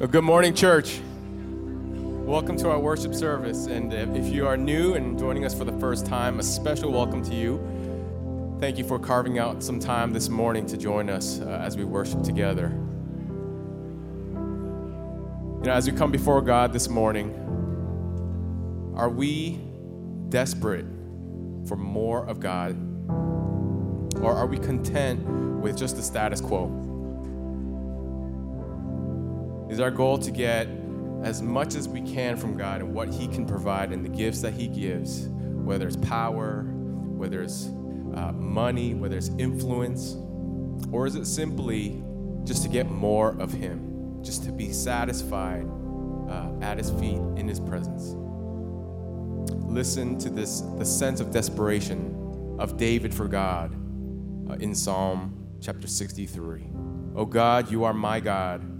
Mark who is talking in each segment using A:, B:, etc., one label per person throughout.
A: Well, good morning, church. Welcome to our worship service. And if you are new and joining us for the first time, a special welcome to you. Thank you for carving out some time this morning to join us uh, as we worship together. You know, as we come before God this morning, are we desperate for more of God? Or are we content with just the status quo? Is our goal to get as much as we can from God and what He can provide and the gifts that He gives, whether it's power, whether it's uh, money, whether it's influence, or is it simply just to get more of Him, just to be satisfied uh, at His feet in His presence? Listen to this the sense of desperation of David for God uh, in Psalm chapter 63. Oh God, you are my God.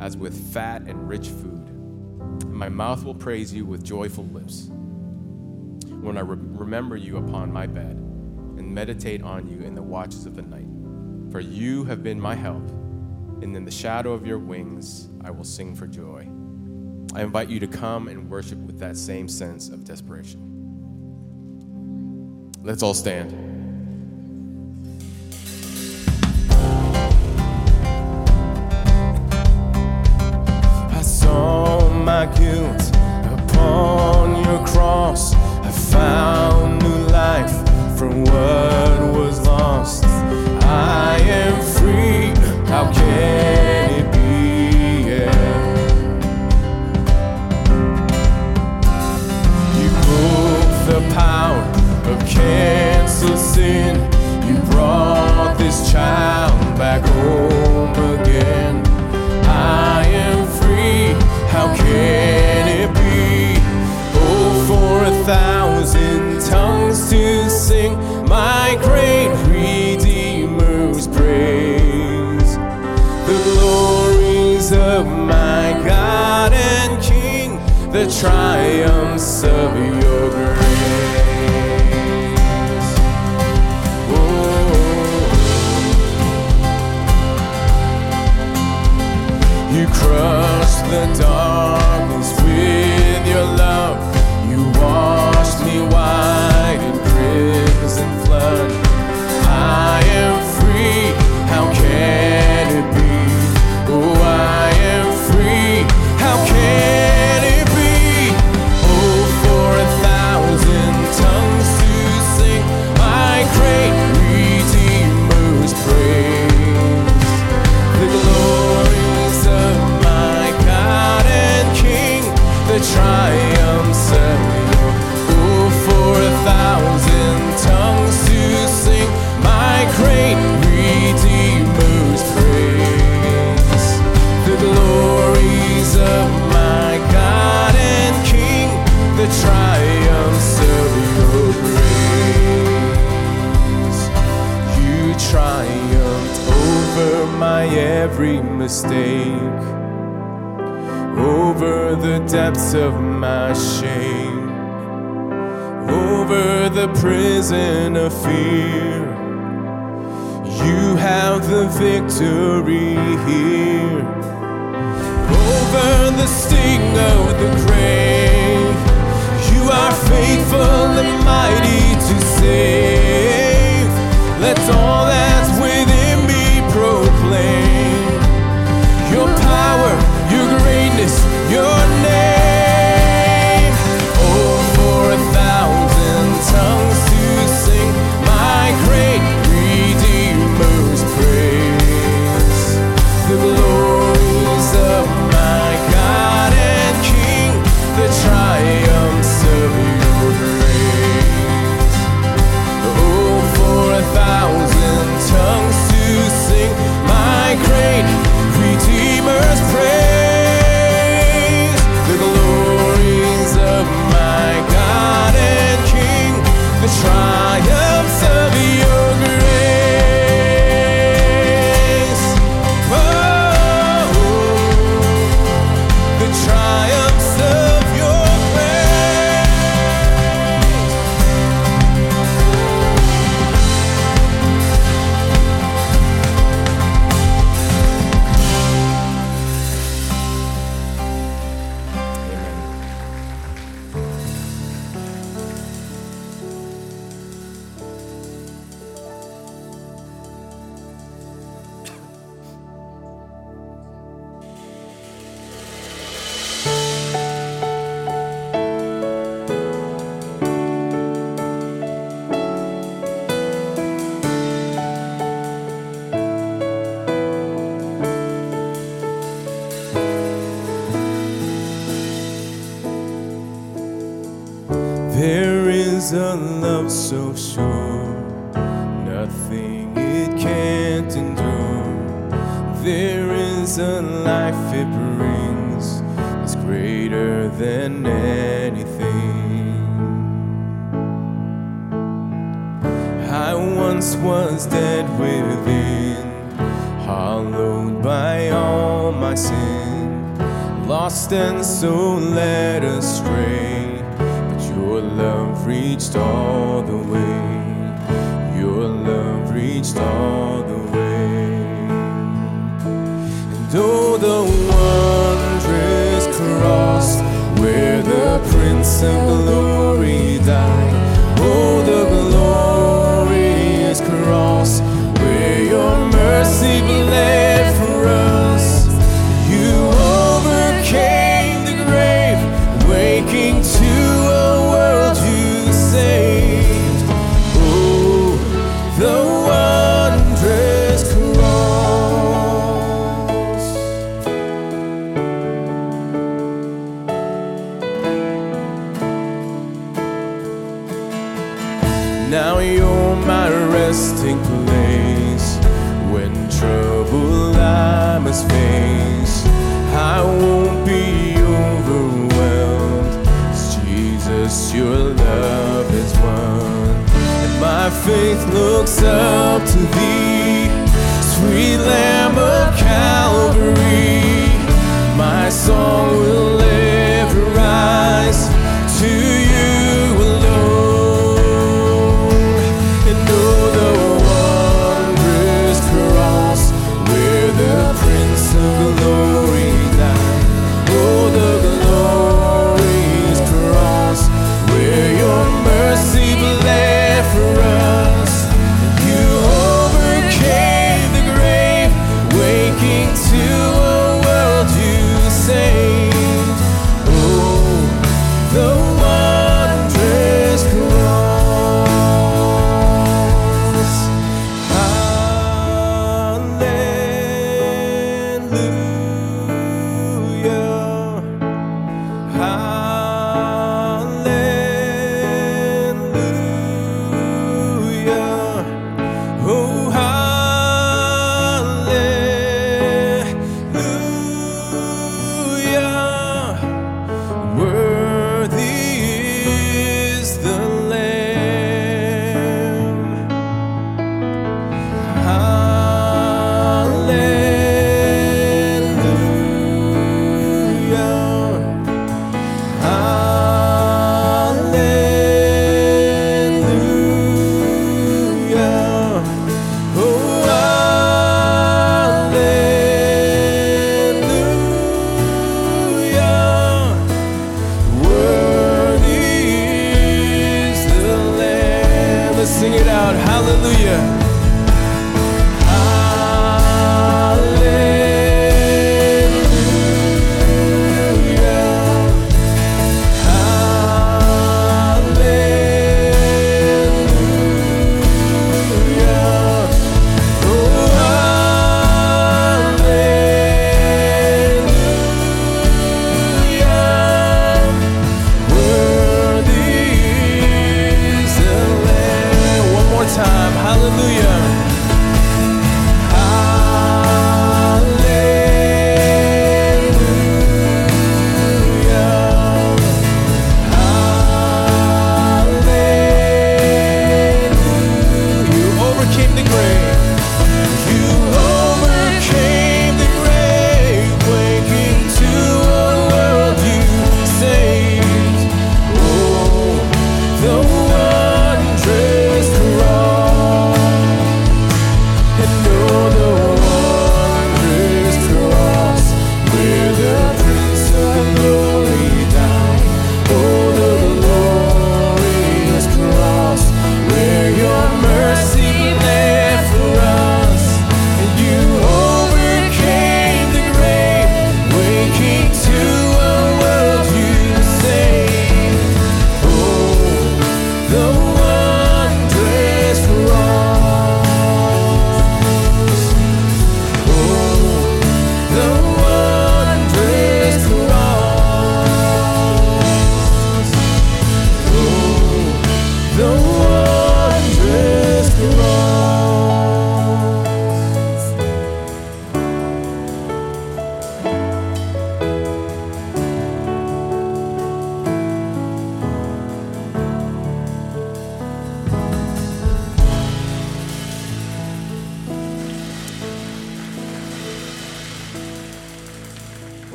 A: as with fat and rich food. My mouth will praise you with joyful lips. When I re- remember you upon my bed and meditate on you in the watches of the night. For you have been my help, and in the shadow of your wings I will sing for joy. I invite you to come and worship with that same sense of desperation. Let's all stand. My guilt upon your cross. I found new life from what was lost. I am free. How can it be? Yeah. You broke the power of cancel sin. You brought this child back home can it be? Oh, for a thousand tongues to sing my great Redeemer's praise. The glories of my God and King, the triumphs of your grace. Oh, oh, oh. You crushed the darkness mistake, over the depths of my shame, over the prison of fear. You have the victory here over the sting of the grave. You are faithful and mighty to save. Let's all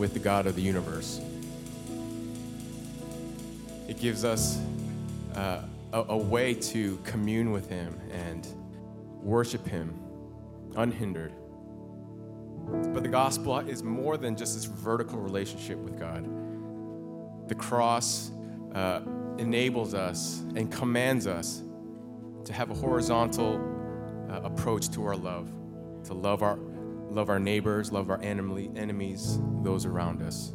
B: with the God of the universe. It gives us uh, a, a way to commune with Him and worship Him unhindered. But the gospel is more than just this vertical relationship with God. The cross uh, enables us and commands us to have a horizontal uh, approach to our love, to love our, love our neighbors, love our enemies, those around us.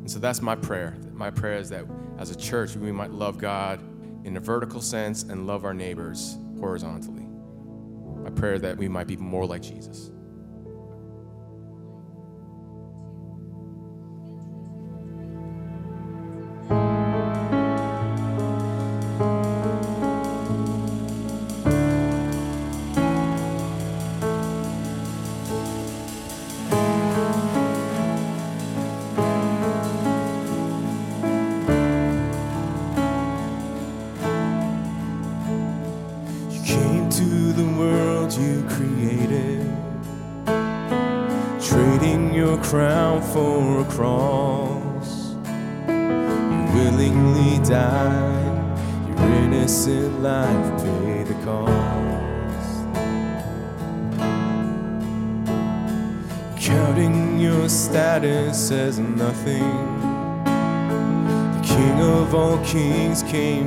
B: And so that's my prayer. My prayer is that as a church, we might love God in a vertical sense and love our neighbors horizontally. My prayer that we might be more like Jesus.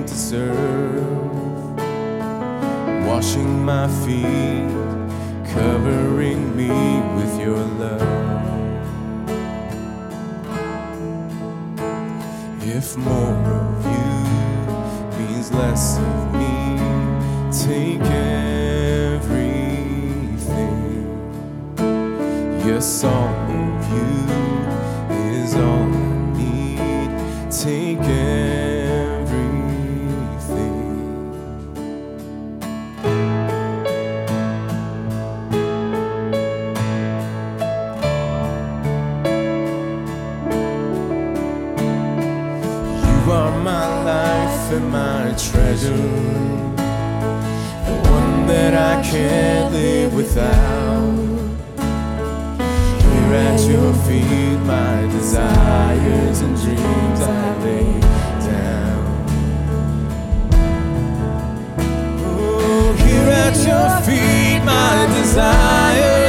A: Came to serve washing my feet, covering me with your love. If more of you means less of me, take everything. Yes, all of you is all I need. Take everything. Treasure, the one that I can't live without. Here at your feet, my desires and dreams I lay down. Oh, here at your feet, my desires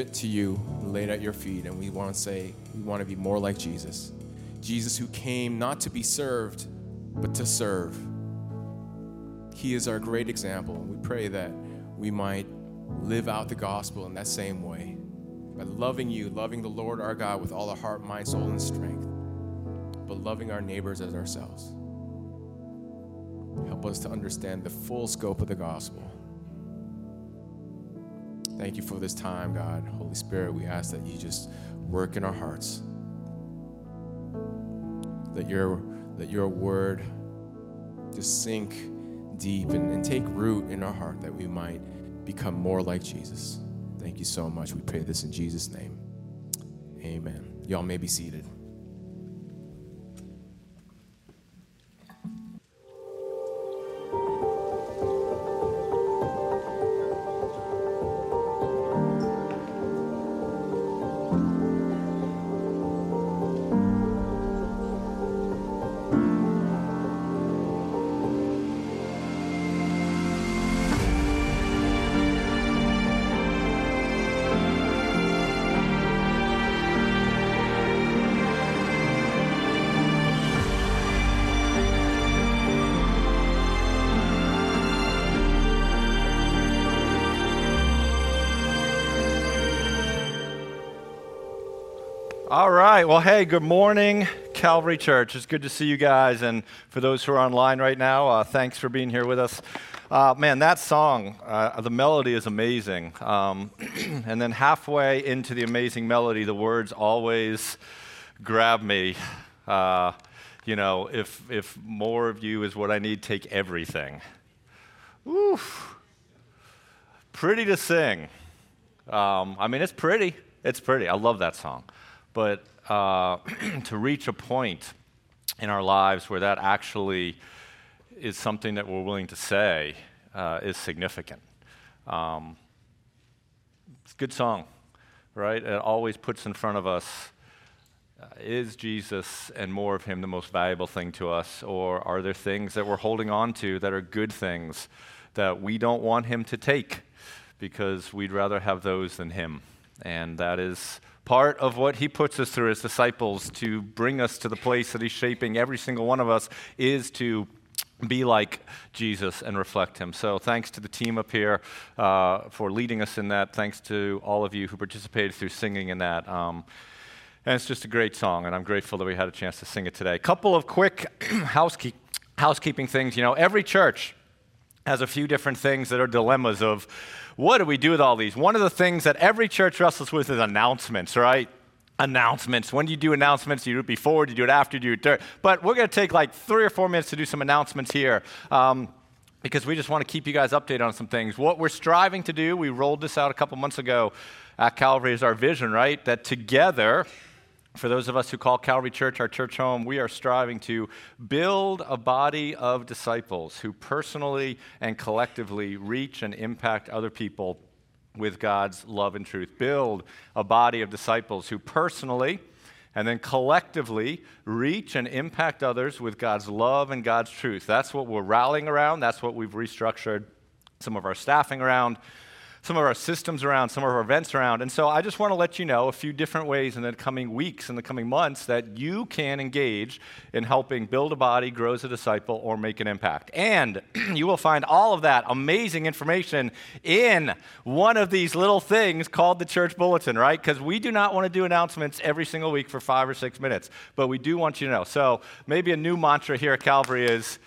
A: it to you, lay it at your feet, and we want to say, we want to be more like Jesus. Jesus, who came not to be served, but to serve. He is our great example. and We pray that we might live out the gospel in that same way by loving you, loving the Lord our God with all our heart, mind, soul, and strength, but loving our neighbors as ourselves. Help us to understand the full scope of the gospel. Thank you for this time, God. Holy Spirit, we ask that you just work in our hearts. That your, that your word just sink deep and, and take root in our heart that we might become more like Jesus. Thank you so much. We pray this in Jesus' name. Amen. Y'all may be seated.
C: Right. Well, hey, good morning, Calvary Church. It's good to see you guys. And for those who are online right now, uh, thanks for being here with us. Uh, man, that song, uh, the melody is amazing. Um, and then halfway into the amazing melody, the words always grab me. Uh, you know, if, if more of you is what I need, take everything. Oof. Pretty to sing. Um, I mean, it's pretty. It's pretty. I love that song. But uh, to reach a point in our lives where that actually is something that we're willing to say uh, is significant. Um, it's a good song, right? It always puts in front of us uh, is Jesus and more of Him the most valuable thing to us? Or are there things that we're holding on to that are good things that we don't want Him to take because we'd rather have those than Him? And that is part of what he puts us through as disciples to bring us to the place that he's shaping every single one of us is to be like Jesus and reflect him. So, thanks to the team up here uh, for leading us in that. Thanks to all of you who participated through singing in that. Um, and it's just a great song, and I'm grateful that we had a chance to sing it today. Couple of quick housekeep- housekeeping things. You know, every church has a few different things that are dilemmas of what do we do with all these? One of the things that every church wrestles with is announcements, right? Announcements. When do you do announcements? Do you do it before? Do you do it after? Do you do it? But we're going to take like three or four minutes to do some announcements here. Um, because we just want to keep you guys updated on some things. What we're striving to do, we rolled this out a couple months ago at Calvary, is our vision, right? That together, for those of us who call Calvary Church our church home, we are striving to build a body of disciples who personally and collectively reach and impact other people with God's love and truth. Build a body of disciples who personally and then collectively reach and impact others with God's love and God's truth. That's what we're rallying around. That's what we've restructured some of our staffing around some of our systems around, some of our events around. And so I just want to let you know a few different ways in the coming weeks, in the coming months, that you can engage in helping build a body, grow as a disciple, or make an impact. And you will find all of that amazing information in one of these little things called the church bulletin, right? Because we do not want to do announcements every single week for five or six minutes, but we do want you to know. So maybe a new mantra here at Calvary is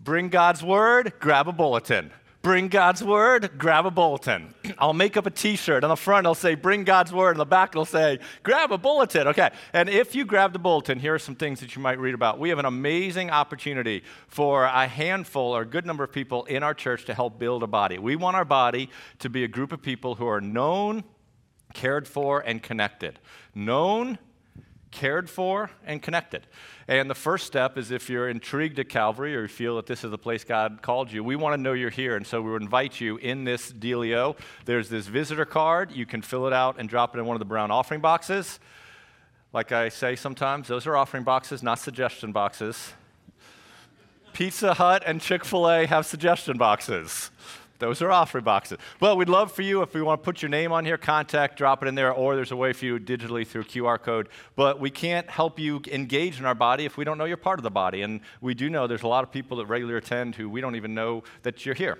C: bring God's word, grab a bulletin Bring God's word, grab a bulletin. I'll make up a t shirt. On the front, it'll say, Bring God's word. On the back, it'll say, Grab a bulletin. Okay. And if you grab the bulletin, here are some things that you might read about. We have an amazing opportunity for a handful or a good number of people in our church to help build a body. We want our body to be a group of people who are known, cared for, and connected. Known, cared for, and connected. And the first step is if you're intrigued at Calvary or you feel that this is the place God called you, we want to know you're here. And so we invite you in this dealio. There's this visitor card. You can fill it out and drop it in one of the brown offering boxes. Like I say sometimes, those are offering boxes, not suggestion boxes. Pizza Hut and Chick fil A have suggestion boxes. Those are offering boxes. Well, we'd love for you if we want to put your name on here, contact, drop it in there, or there's a way for you digitally through QR code. But we can't help you engage in our body if we don't know you're part of the body. And we do know there's a lot of people that regularly attend who we don't even know that you're here.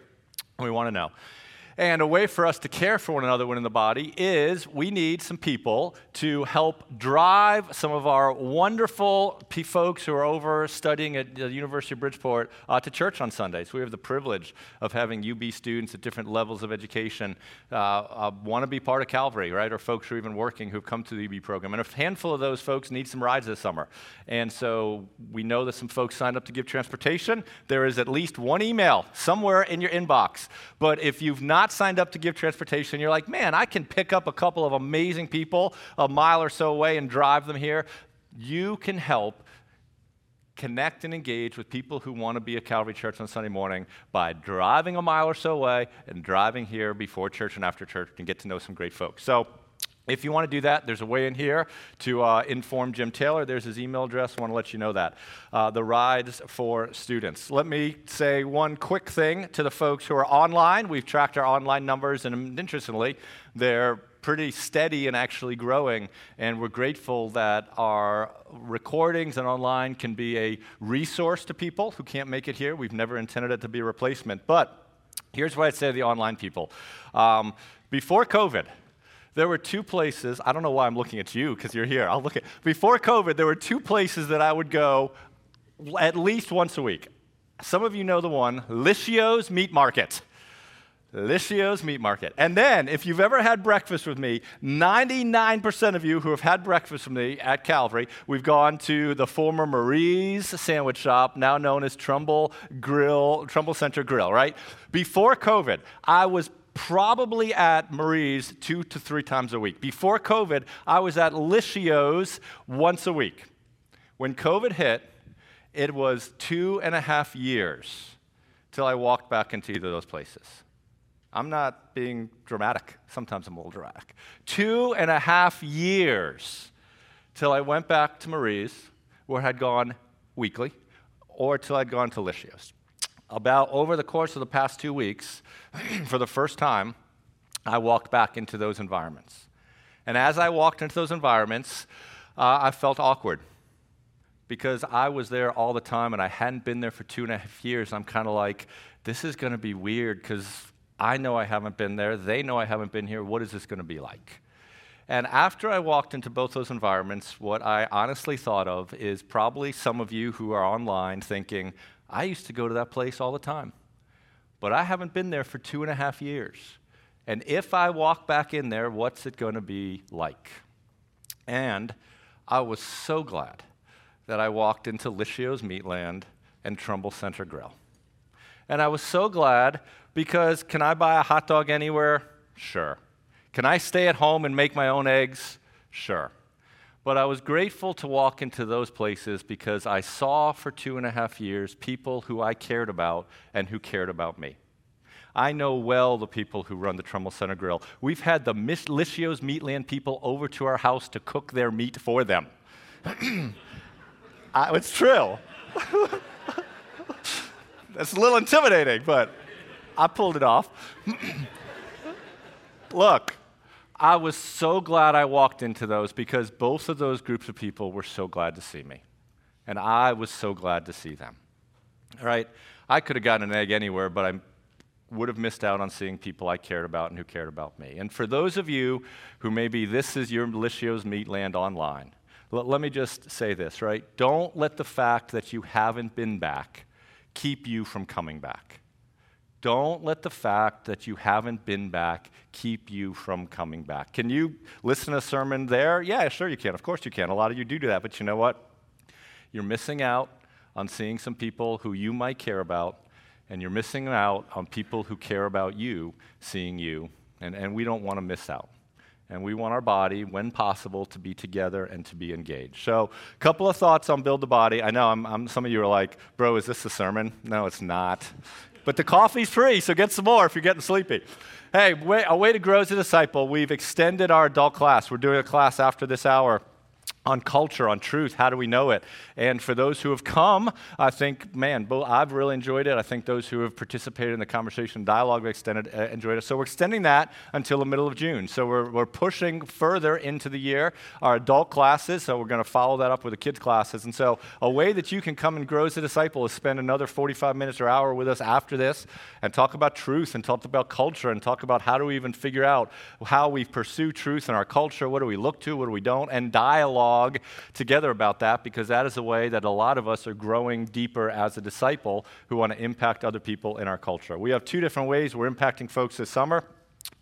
C: We want to know. And a way for us to care for one another within the body is we need some people to help drive some of our wonderful folks who are over studying at the University of Bridgeport uh, to church on Sundays. We have the privilege of having UB students at different levels of education uh, uh, want to be part of Calvary, right? Or folks who are even working who've come to the UB program. And a handful of those folks need some rides this summer. And so we know that some folks signed up to give transportation. There is at least one email somewhere in your inbox. But if you've not not signed up to give transportation, you're like, man, I can pick up a couple of amazing people a mile or so away and drive them here, you can help connect and engage with people who want to be at Calvary Church on Sunday morning by driving a mile or so away and driving here before church and after church and get to know some great folks. So, if you want to do that, there's a way in here to uh, inform Jim Taylor. There's his email address. I want to let you know that. Uh, the rides for students. Let me say one quick thing to the folks who are online. We've tracked our online numbers, and interestingly, they're pretty steady and actually growing. And we're grateful that our recordings and online can be a resource to people who can't make it here. We've never intended it to be a replacement. But here's what I'd say to the online people. Um, before COVID, there were two places. I don't know why I'm looking at you because you're here. I'll look at before COVID. There were two places that I would go at least once a week. Some of you know the one, Licio's Meat Market. Licio's Meat Market. And then, if you've ever had breakfast with me, 99% of you who have had breakfast with me at Calvary, we've gone to the former Marie's sandwich shop, now known as Trumbull Grill, Trumbull Center Grill, right? Before COVID, I was probably at Marie's two to three times a week. Before COVID, I was at Lishio's once a week. When COVID hit, it was two and a half years till I walked back into either of those places. I'm not being dramatic. Sometimes I'm a little dramatic. Two and a half years till I went back to Marie's, where I had gone weekly, or till I'd gone to Lishio's about over the course of the past two weeks, for the first time, I walked back into those environments. And as I walked into those environments, uh, I felt awkward because I was there all the time and I hadn't been there for two and a half years. I'm kind of like, this is going to be weird because I know I haven't been there. They know I haven't been here. What is this going to be like? And after I walked into both those environments, what I honestly thought of is probably some of you who are online thinking, I used to go to that place all the time, but I haven't been there for two and a half years. And if I walk back in there, what's it going to be like? And I was so glad that I walked into Lishio's Meatland and Trumbull Center Grill. And I was so glad because can I buy a hot dog anywhere? Sure. Can I stay at home and make my own eggs? Sure. But I was grateful to walk into those places because I saw for two and a half years people who I cared about and who cared about me. I know well the people who run the Trumbull Center Grill. We've had the Lishio's Meatland people over to our house to cook their meat for them. I, it's true. That's a little intimidating, but I pulled it off. Look, I was so glad I walked into those because both of those groups of people were so glad to see me. And I was so glad to see them. All right? I could have gotten an egg anywhere, but I would have missed out on seeing people I cared about and who cared about me. And for those of you who maybe this is your Lishio's Meatland online, l- let me just say this, right? Don't let the fact that you haven't been back keep you from coming back. Don't let the fact that you haven't been back keep you from coming back. Can you listen to a sermon there? Yeah, sure you can. Of course you can. A lot of you do do that. But you know what? You're missing out on seeing some people who you might care about, and you're missing out on people who care about you seeing you. And, and we don't want to miss out. And we want our body, when possible, to be together and to be engaged. So, a couple of thoughts on Build the Body. I know I'm, I'm, some of you are like, bro, is this a sermon? No, it's not. But the coffee's free, so get some more if you're getting sleepy. Hey, way, a way to grow as a disciple, we've extended our adult class. We're doing a class after this hour on culture, on truth. How do we know it? And for those who have come, I think, man, I've really enjoyed it. I think those who have participated in the conversation dialogue extended uh, enjoyed it. So we're extending that until the middle of June. So we're, we're pushing further into the year our adult classes. So we're going to follow that up with the kids classes. And so a way that you can come and grow as a disciple is spend another 45 minutes or hour with us after this and talk about truth and talk about culture and talk about how do we even figure out how we pursue truth in our culture. What do we look to? What do we don't? And dialogue dialogue together about that because that is a way that a lot of us are growing deeper as a disciple who want to impact other people in our culture. We have two different ways we're impacting folks this summer.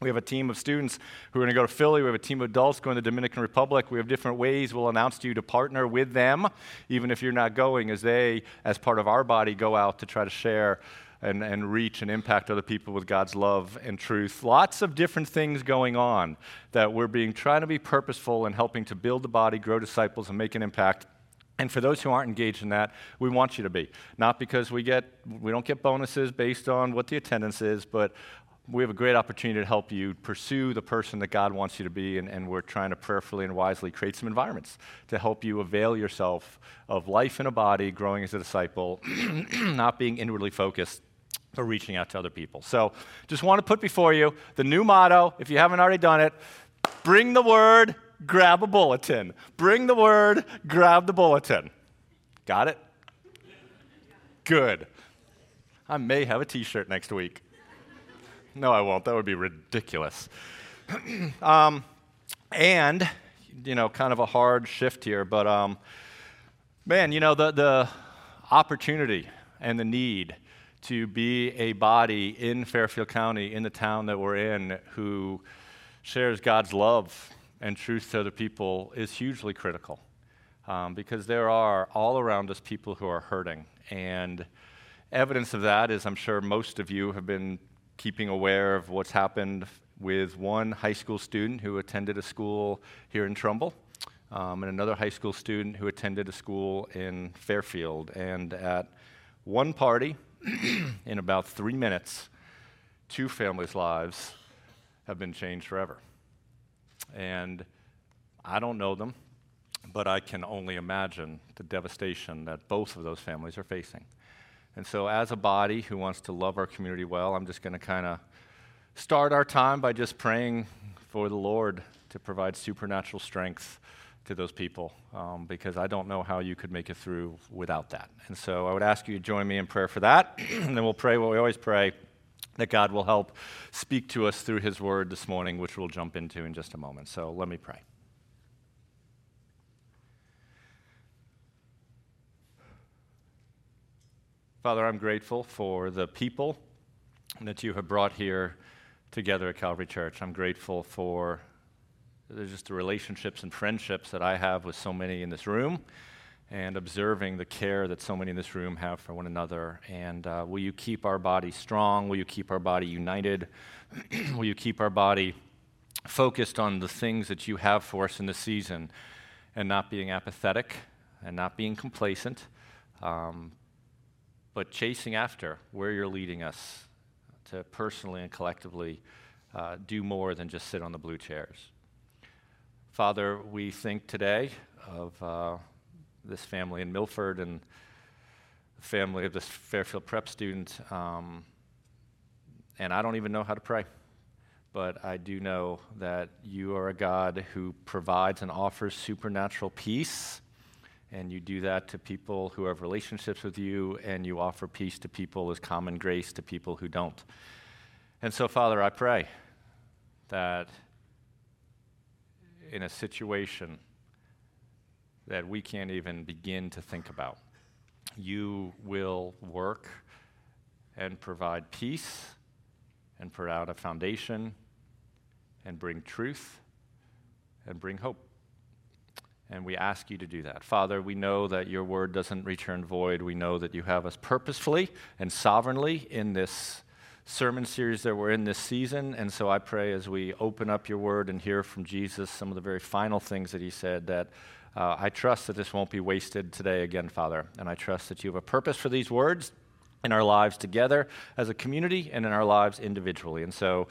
C: We have a team of students who are going to go to Philly. We have a team of adults going to the Dominican Republic. We have different ways we'll announce to you to partner with them, even if you're not going, as they, as part of our body, go out to try to share and, and reach and impact other people with God's love and truth. Lots of different things going on that we're being trying to be purposeful in helping to build the body, grow disciples, and make an impact. And for those who aren't engaged in that, we want you to be. Not because we get we don't get bonuses based on what the attendance is, but we have a great opportunity to help you pursue the person that God wants you to be, and, and, we're trying to prayerfully and wisely create some environments to help you avail yourself of life in a body, growing as a disciple, not being inwardly focused, for reaching out to other people. So just want to put before you the new motto, if you haven't already done it bring the word, grab a bulletin. Bring the word, grab the bulletin. Got it? Good. I may have a t shirt next week. No, I won't. That would be ridiculous. um, and, you know, kind of a hard shift here, but um, man, you know, the, the opportunity and the need to be a body in Fairfield County, in the town that we're in, who shares God's love and truth to other people is hugely critical. Um, because there are all around us people who are hurting. And evidence of that is, I'm sure most of you have been keeping aware of what's happened with one high school student who attended a school here in Trumbull. Um, and another high school student who attended a school in Fairfield. And at one party, in about three minutes, two families' lives have been changed forever. And I don't know them, but I can only imagine the devastation that both of those families are facing. And so, as a body who wants to love our community well, I'm just going to kind of start our time by just praying for the Lord to provide supernatural strength to those people um, because I don't know how you could make it through without that. And so I would ask you to join me in prayer for that. and then we'll pray what we always pray that God will help speak to us through His word this morning, which we'll jump into in just a moment. So let me pray. Father, I'm grateful for the people that you have brought here together at Calvary Church. I'm grateful for there's just the relationships and friendships that I have with so many in this room and observing the care that so many in this room have for one another. And uh, will you keep our body strong? Will you keep our body united? will you keep our body focused on the things that you have for us in this season and not being apathetic and not being complacent, um, but chasing after where you're leading us to personally and collectively uh, do more than just sit on the blue chairs? Father, we think today of uh, this family in Milford and the family of this Fairfield prep student. Um, and I don't even know how to pray. But I do know that you are a God who provides and offers supernatural peace. And you do that to people who have relationships with you, and you offer peace to people as common grace to people who don't. And so, Father, I pray that in a situation that we can't even begin to think about. You will work and provide peace and put out a foundation and bring truth and bring hope. And we ask you to do that. Father, we know that your word doesn't return void. We know that you have us purposefully and sovereignly in this sermon series that we're in this season. And so I pray as we open up your word and hear from Jesus some of the very final things that he said, that uh, I trust that this won't be wasted today again, Father. And I trust that you have a purpose for these words in our lives together as a community and in our lives individually. And so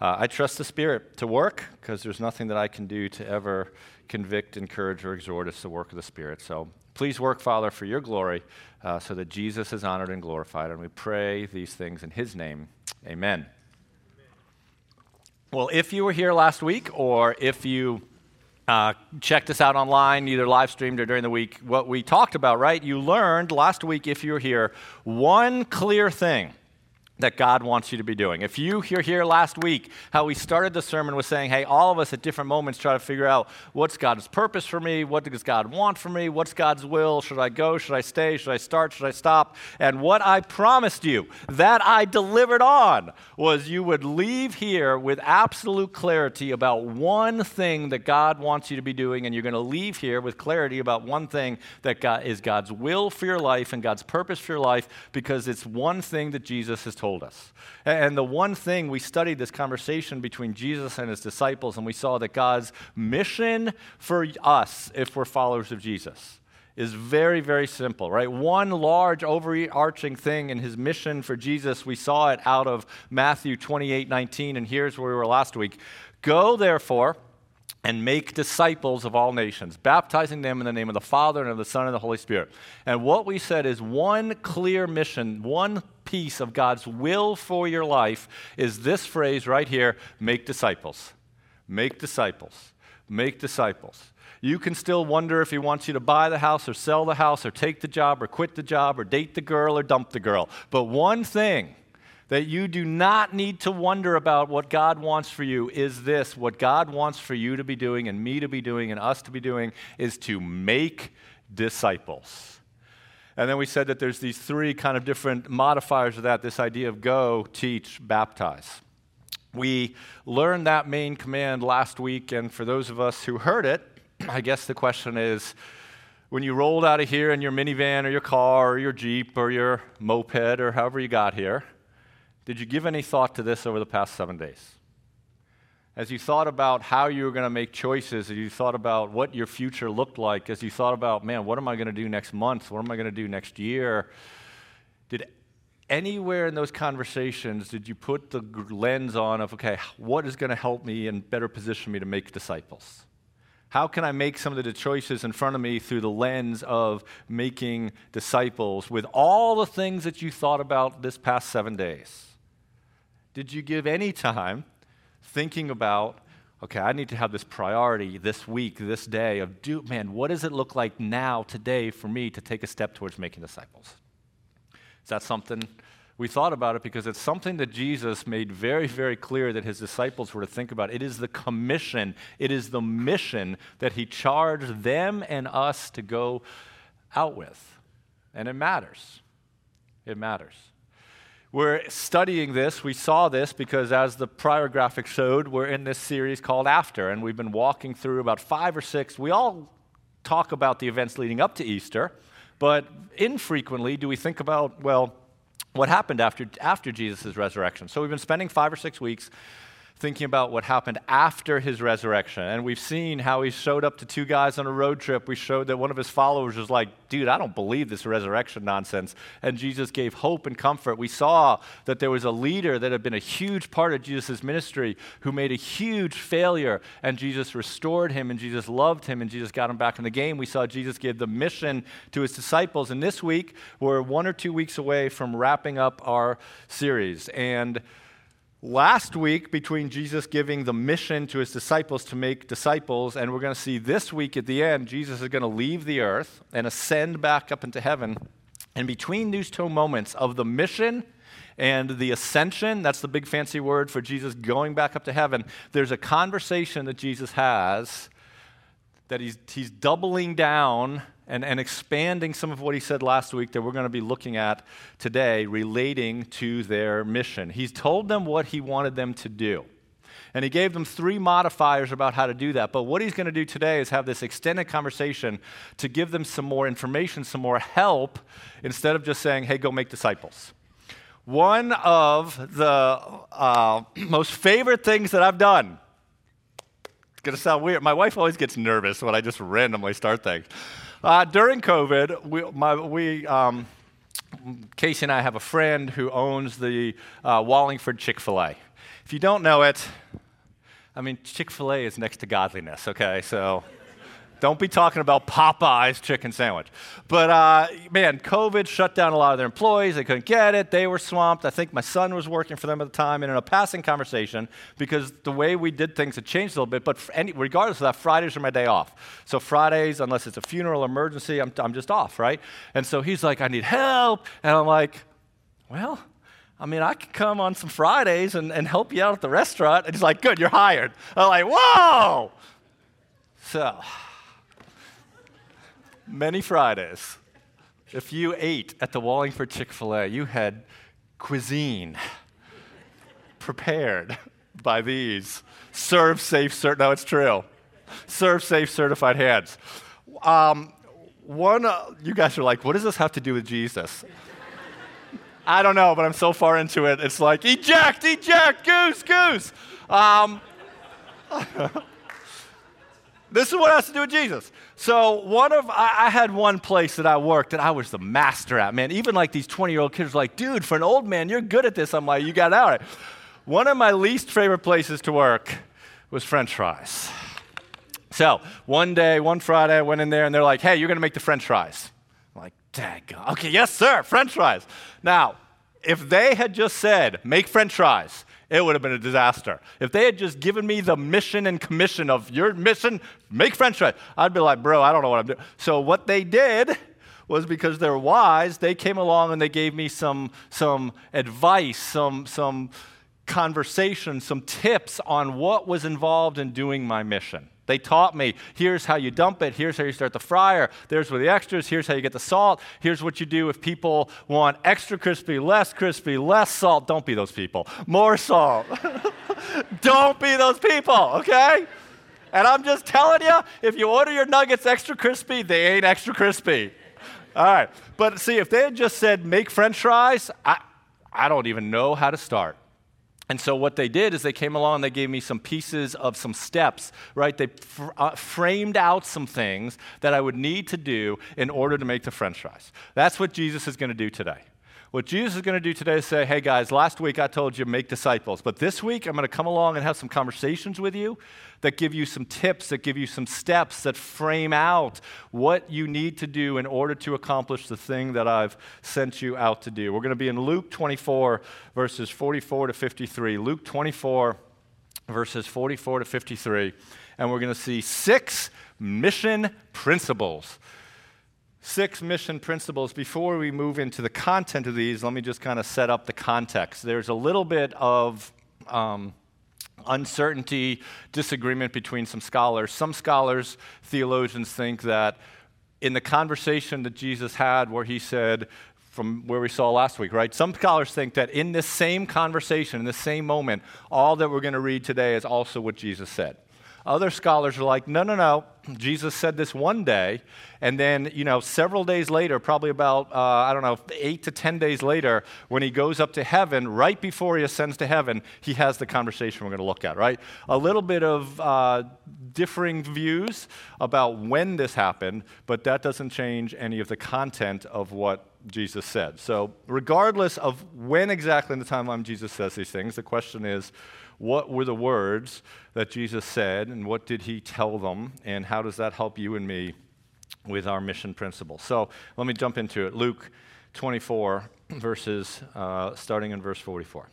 C: uh, I trust the Spirit to work because there's nothing that I can do to ever convict, encourage, or exhort. It's the work of the Spirit. So please work, Father, for your glory uh, so that Jesus is honored and glorified. And we pray these things in his name. Amen. Well, if you were here last week or if you uh, checked us out online, either live streamed or during the week, what we talked about, right? You learned last week, if you were here, one clear thing that God wants you to be doing. If you hear here last week how we started the sermon with saying, hey, all of us at different moments try to figure out what's God's purpose for me, what does God want for me, what's God's will, should I go, should I stay, should I start, should I stop? And what I promised you that I delivered on was you would leave here with absolute clarity about one thing that God wants you to be doing, and you're going to leave here with clarity about one thing that God, is God's will for your life and God's purpose for your life because it's one thing that Jesus has told told us. And the one thing we studied this conversation between Jesus and his disciples, and we saw that God's mission for us, if we're followers of Jesus, is very, very simple, right? One large overarching thing in his mission for Jesus, we saw it out of Matthew 28 19, and here's where we were last week. Go, therefore, and make disciples of all nations, baptizing them in the name of the Father and of the Son and the Holy Spirit. And what we said is one clear mission, one piece of God's will for your life is this phrase right here make disciples. Make disciples. Make disciples. You can still wonder if he wants you to buy the house or sell the house or take the job or quit the job or date the girl or dump the girl. But one thing that you do not need to wonder about what God wants for you is this what God wants for you to be doing and me to be doing and us to be doing is to make disciples. And then we said that there's these three kind of different modifiers of that this idea of go, teach, baptize. We learned that main command last week, and for those of us who heard it, I guess the question is when you rolled out of here in your minivan or your car or your Jeep or your moped or however you got here, did you give any thought to this over the past seven days? As you thought about how you were going to make choices, as you thought about what your future looked like, as you thought about, man, what am I going to do next month? What am I going to do next year? Did anywhere in those conversations did you put the lens on of, okay, what is going to help me and better position me to make disciples? How can I make some of the choices in front of me through the lens of making disciples with all the things that you thought about this past seven days? Did you give any time thinking about, okay, I need to have this priority this week, this day of, do, man, what does it look like now, today, for me to take a step towards making disciples? Is that something? We thought about it because it's something that Jesus made very, very clear that his disciples were to think about. It is the commission, it is the mission that he charged them and us to go out with. And it matters. It matters. We're studying this. We saw this because, as the prior graphic showed, we're in this series called After, and we've been walking through about five or six. We all talk about the events leading up to Easter, but infrequently do we think about, well, what happened after, after Jesus' resurrection. So we've been spending five or six weeks thinking about what happened after his resurrection. And we've seen how he showed up to two guys on a road trip. We showed that one of his followers was like, dude, I don't believe this resurrection nonsense. And Jesus gave hope and comfort. We saw that there was a leader that had been a huge part of Jesus' ministry who made a huge failure. And Jesus restored him, and Jesus loved him, and Jesus got him back in the game. We saw Jesus give the mission to his disciples. And this week, we're one or two weeks away from wrapping up our series. And last week between Jesus giving the mission to his disciples to make disciples, and we're going to see this week at the end, Jesus is going to leave the earth and ascend back up into heaven. And between these two moments of the mission and the ascension, that's the big fancy word for Jesus going back up to heaven, there's a conversation that Jesus has that he's, he's doubling down and, and expanding some of what he said last week that we're going to be looking at today relating to their mission. He's told them what he wanted them to do. And he gave them three modifiers about how to do that. But what he's going to do today is have this extended conversation to give them some more information, some more help, instead of just saying, hey, go make disciples. One of the uh, most favorite things that I've done, it's going to sound weird. My wife always gets nervous when I just randomly start things. Uh, during COVID, we, my, we um, Casey and I have a friend who owns the uh, Wallingford Chick fil A. If you don't know it, I mean, Chick fil A is next to godliness, okay? So Don't be talking about Popeye's chicken sandwich. But uh, man, COVID shut down a lot of their employees. They couldn't get it. They were swamped. I think my son was working for them at the time. And in a passing conversation, because the way we did things had changed a little bit, but any, regardless of that, Fridays are my day off. So Fridays, unless it's a funeral emergency, I'm, I'm just off, right? And so he's like, I need help. And I'm like, well, I mean, I can come on some Fridays and, and help you out at the restaurant. And he's like, good, you're hired. I'm like, whoa! So, many Fridays, if you ate at the Wallingford Chick fil A, you had cuisine prepared by these ServSafe, cert- no, it's true. ServSafe certified hands. Um, one, uh, you guys are like, what does this have to do with Jesus? I don't know, but I'm so far into it. It's like, eject, eject, goose, goose. Um, this is what has to do with Jesus. So one of I, I, had one place that I worked that I was the master at, man. Even like these 20 year old kids were like, dude, for an old man, you're good at this. I'm like, you got out. One of my least favorite places to work was French fries. So one day, one Friday, I went in there and they're like, hey, you're gonna make the French fries. I'm like, Daggone. Okay, yes, sir, French fries. Now, if they had just said, make French fries, it would have been a disaster. If they had just given me the mission and commission of your mission, make French fries, I'd be like, bro, I don't know what I'm doing. So what they did was because they're wise, they came along and they gave me some, some advice, some, some conversation, some tips on what was involved in doing my mission. They taught me here's how you dump it, here's how you start the fryer, there's where the extras, here's how you get the salt, here's what you do if people want extra crispy, less crispy, less salt. Don't be those people. More salt. Don't be those people, okay? And I'm just telling you, if you order your nuggets extra crispy, they ain't extra crispy. All right. But see, if they had just said make french fries, I, I don't even know how to start. And so what they did is they came along and they gave me some pieces of some steps, right? They fr- uh, framed out some things that I would need to do in order to make the french fries. That's what Jesus is going to do today. What Jesus is going to do today is say, hey guys, last week I told you make disciples, but this week I'm going to come along and have some conversations with you that give you some tips, that give you some steps, that frame out what you need to do in order to accomplish the thing that I've sent you out to do. We're going to be in Luke 24, verses 44 to 53. Luke 24, verses 44 to 53. And we're going to see six mission principles six mission principles. Before we move into the content of these, let me just kind of set up the context. There's a little bit of um, uncertainty, disagreement between some scholars. Some scholars, theologians, think that in the conversation that Jesus had, where he said, from where we saw last week, right? Some scholars think that in this same conversation, in the same moment, all that we're going to read today is also what Jesus said. Other scholars are like, no, no, no. Jesus said this one day, and then, you know, several days later, probably about, uh, I don't know, eight to 10 days later, when he goes up to heaven, right before he ascends to heaven, he has the conversation we're going to look at, right? A little bit of uh, differing views about when this happened, but that doesn't change any of the content of what Jesus said. So, regardless of when exactly in the timeline Jesus says these things, the question is, what were the words that Jesus said and what did he tell them and how does that help you and me with our mission principle? So let me jump into it. Luke 24, verses, uh, starting in verse 44.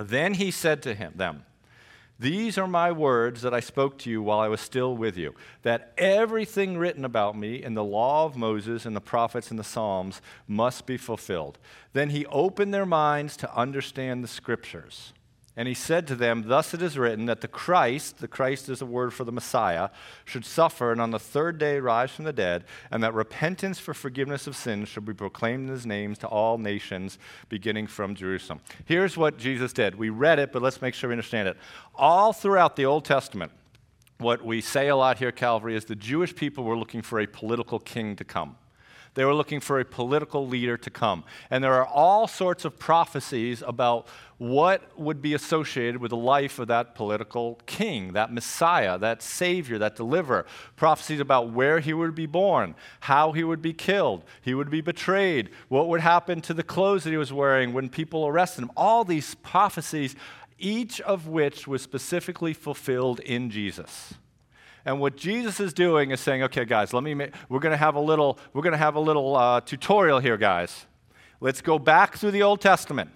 C: Then he said to him, them, these are my words that I spoke to you while I was still with you, that everything written about me in the law of Moses and the prophets and the Psalms must be fulfilled. Then he opened their minds to understand the scriptures. And he said to them, Thus it is written that the Christ, the Christ is a word for the Messiah, should suffer and on the third day rise from the dead, and that repentance for forgiveness of sins should be proclaimed in his name to all nations, beginning from Jerusalem. Here's what Jesus did. We read it, but let's make sure we understand it. All throughout the Old Testament, what we say a lot here Calvary is the Jewish people were looking for a political king to come. They were looking for a political leader to come. And there are all sorts of prophecies about what would be associated with the life of that political king, that Messiah, that Savior, that deliverer. Prophecies about where he would be born, how he would be killed, he would be betrayed, what would happen to the clothes that he was wearing when people arrested him. All these prophecies, each of which was specifically fulfilled in Jesus. And what Jesus is doing is saying, okay, guys, let me. Make, we're going to have a little. We're going to have a little uh, tutorial here, guys. Let's go back through the Old Testament.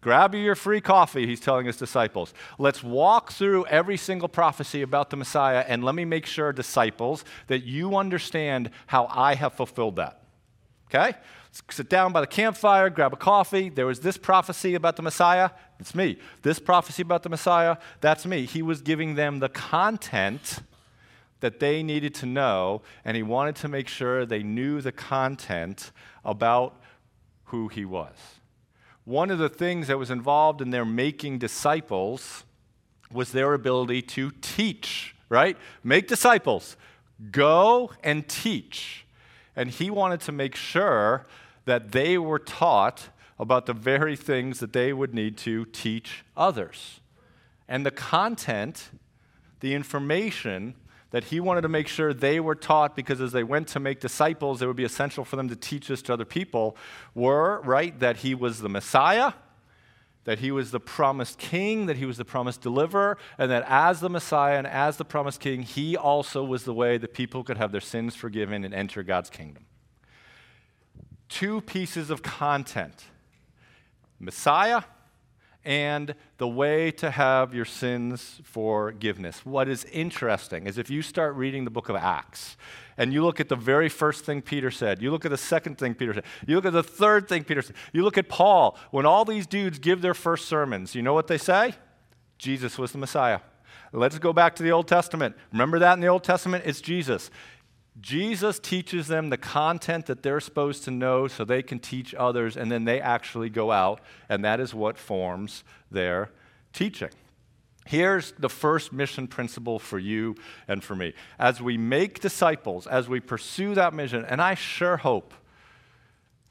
C: Grab your free coffee, he's telling his disciples. Let's walk through every single prophecy about the Messiah, and let me make sure, disciples, that you understand how I have fulfilled that. Okay? sit down by the campfire, grab a coffee. There was this prophecy about the Messiah. It's me. This prophecy about the Messiah, that's me. He was giving them the content that they needed to know, and he wanted to make sure they knew the content about who he was. One of the things that was involved in their making disciples was their ability to teach, right? Make disciples, go and teach. And he wanted to make sure that they were taught about the very things that they would need to teach others. And the content, the information that he wanted to make sure they were taught because as they went to make disciples, it would be essential for them to teach this to other people, were, right, that he was the Messiah, that he was the promised king, that he was the promised deliverer, and that as the Messiah and as the promised king, he also was the way that people could have their sins forgiven and enter God's kingdom. Two pieces of content. Messiah and the way to have your sins forgiveness. What is interesting is if you start reading the book of Acts and you look at the very first thing Peter said, you look at the second thing Peter said, you look at the third thing Peter said, you look at Paul, when all these dudes give their first sermons, you know what they say? Jesus was the Messiah. Let's go back to the Old Testament. Remember that in the Old Testament? It's Jesus. Jesus teaches them the content that they're supposed to know so they can teach others, and then they actually go out, and that is what forms their teaching. Here's the first mission principle for you and for me. As we make disciples, as we pursue that mission, and I sure hope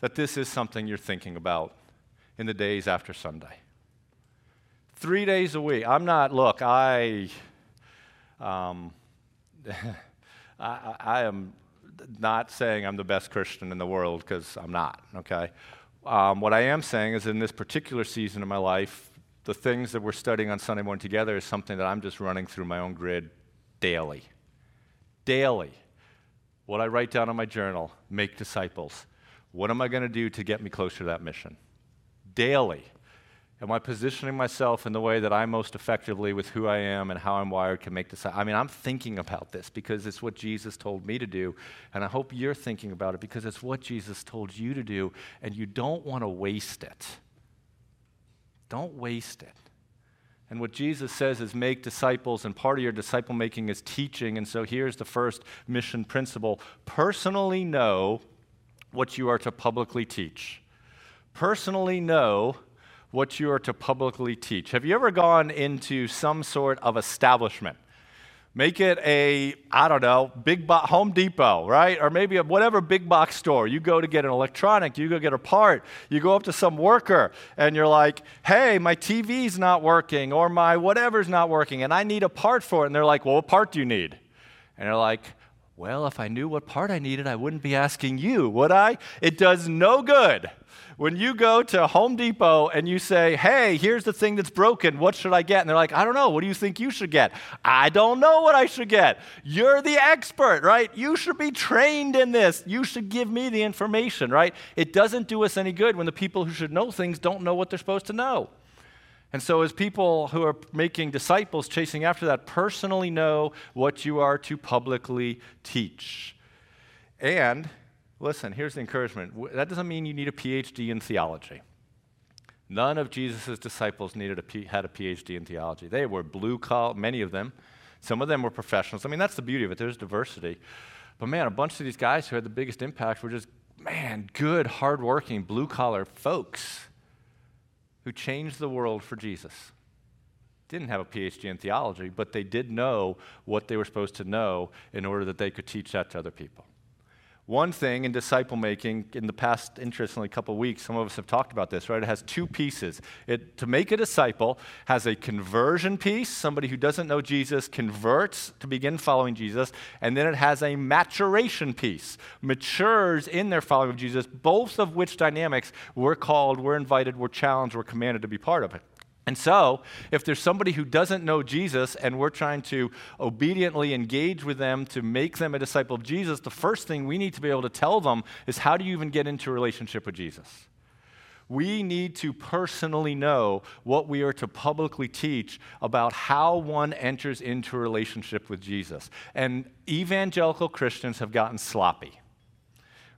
C: that this is something you're thinking about in the days after Sunday. Three days a week. I'm not, look, I. Um, I, I am not saying I'm the best Christian in the world because I'm not, okay? Um, what I am saying is in this particular season of my life, the things that we're studying on Sunday morning together is something that I'm just running through my own grid daily. Daily. What I write down in my journal make disciples. What am I going to do to get me closer to that mission? Daily. Am I positioning myself in the way that I most effectively, with who I am and how I'm wired, can make this? I mean, I'm thinking about this because it's what Jesus told me to do, and I hope you're thinking about it because it's what Jesus told you to do, and you don't want to waste it. Don't waste it. And what Jesus says is make disciples, and part of your disciple making is teaching. And so here's the first mission principle personally know what you are to publicly teach. Personally know what you are to publicly teach. Have you ever gone into some sort of establishment? Make it a, I don't know, big bo- Home Depot, right? Or maybe a, whatever big box store. You go to get an electronic, you go get a part, you go up to some worker and you're like, hey, my TV's not working or my whatever's not working and I need a part for it. And they're like, well, what part do you need? And they're like, well, if I knew what part I needed, I wouldn't be asking you, would I? It does no good when you go to Home Depot and you say, hey, here's the thing that's broken, what should I get? And they're like, I don't know, what do you think you should get? I don't know what I should get. You're the expert, right? You should be trained in this. You should give me the information, right? It doesn't do us any good when the people who should know things don't know what they're supposed to know. And so, as people who are making disciples, chasing after that, personally know what you are to publicly teach. And Listen, here's the encouragement. That doesn't mean you need a PhD in theology. None of Jesus' disciples needed a P- had a PhD in theology. They were blue collar, many of them. Some of them were professionals. I mean, that's the beauty of it. There's diversity. But man, a bunch of these guys who had the biggest impact were just, man, good, hardworking, blue collar folks who changed the world for Jesus. Didn't have a PhD in theology, but they did know what they were supposed to know in order that they could teach that to other people. One thing in disciple making, in the past, interestingly, couple of weeks, some of us have talked about this, right? It has two pieces. It, to make a disciple has a conversion piece, somebody who doesn't know Jesus converts to begin following Jesus, and then it has a maturation piece, matures in their following of Jesus, both of which dynamics we're called, we're invited, we're challenged, we're commanded to be part of it. And so, if there's somebody who doesn't know Jesus and we're trying to obediently engage with them to make them a disciple of Jesus, the first thing we need to be able to tell them is how do you even get into a relationship with Jesus? We need to personally know what we are to publicly teach about how one enters into a relationship with Jesus. And evangelical Christians have gotten sloppy.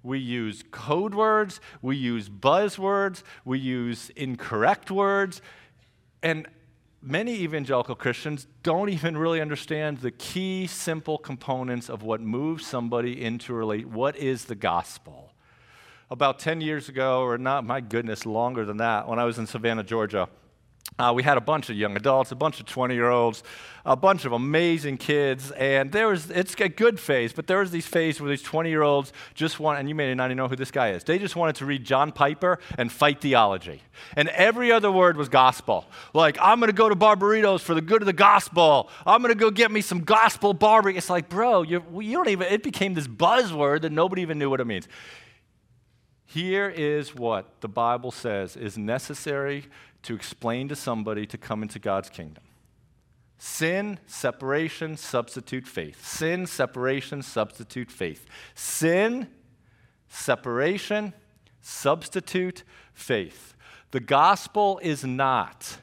C: We use code words, we use buzzwords, we use incorrect words, and many evangelical Christians don't even really understand the key, simple components of what moves somebody into relate. What is the gospel? About 10 years ago, or not, my goodness, longer than that, when I was in Savannah, Georgia, uh, we had a bunch of young adults, a bunch of 20 year olds, a bunch of amazing kids, and there was, it's a good phase, but there was these phases where these 20 year olds just want, and you may not even know who this guy is, they just wanted to read John Piper and fight theology. And every other word was gospel. Like, I'm going to go to Barberitos for the good of the gospel. I'm going to go get me some gospel barbecue. It's like, bro, you, you don't even, it became this buzzword that nobody even knew what it means. Here is what the Bible says is necessary to explain to somebody to come into God's kingdom sin, separation, substitute faith. Sin, separation, substitute faith. Sin, separation, substitute faith. The gospel is not,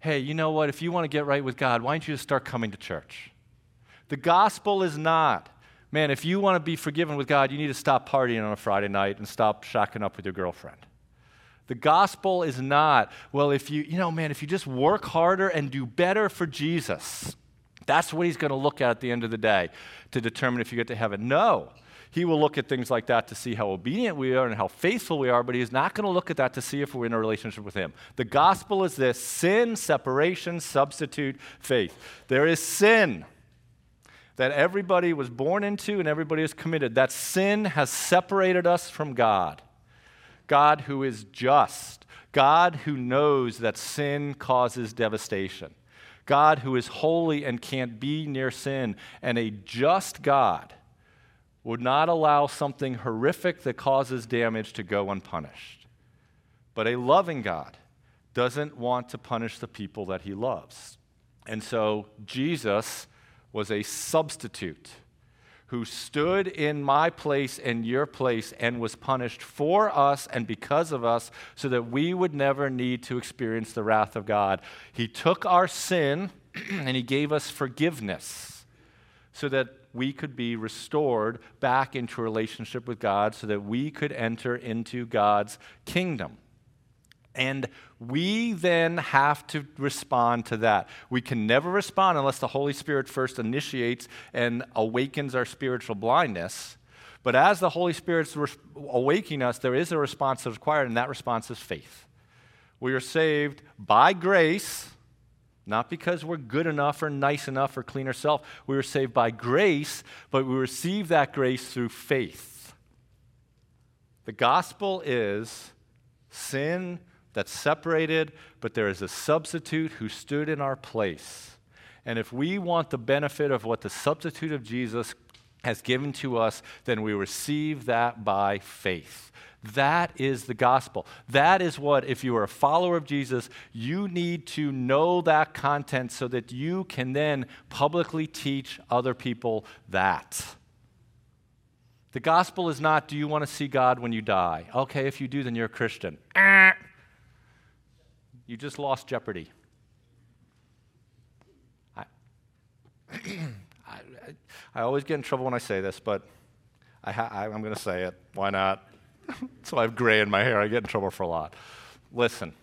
C: hey, you know what? If you want to get right with God, why don't you just start coming to church? The gospel is not, man, if you want to be forgiven with God, you need to stop partying on a Friday night and stop shacking up with your girlfriend. The gospel is not, well, if you, you know, man, if you just work harder and do better for Jesus, that's what he's going to look at at the end of the day to determine if you get to heaven. No. He will look at things like that to see how obedient we are and how faithful we are, but he's not going to look at that to see if we're in a relationship with him. The gospel is this sin, separation, substitute, faith. There is sin that everybody was born into and everybody is committed. That sin has separated us from God. God who is just, God who knows that sin causes devastation, God who is holy and can't be near sin, and a just God would not allow something horrific that causes damage to go unpunished. But a loving God doesn't want to punish the people that he loves. And so Jesus was a substitute who stood in my place and your place and was punished for us and because of us so that we would never need to experience the wrath of God. He took our sin and he gave us forgiveness so that we could be restored back into relationship with God so that we could enter into God's kingdom. And we then have to respond to that. We can never respond unless the Holy Spirit first initiates and awakens our spiritual blindness. But as the Holy Spirit's re- awakening us, there is a response that's required, and that response is faith. We are saved by grace, not because we're good enough or nice enough or clean ourselves. We were saved by grace, but we receive that grace through faith. The gospel is sin that's separated, but there is a substitute who stood in our place. And if we want the benefit of what the substitute of Jesus has given to us, then we receive that by faith. That is the gospel. That is what, if you are a follower of Jesus, you need to know that content so that you can then publicly teach other people that. The gospel is not, do you want to see God when you die? Okay, if you do, then you're a Christian. Eh. You just lost Jeopardy. I, I, I, always get in trouble when I say this, but I ha- I'm going to say it. Why not? so I have gray in my hair. I get in trouble for a lot. Listen,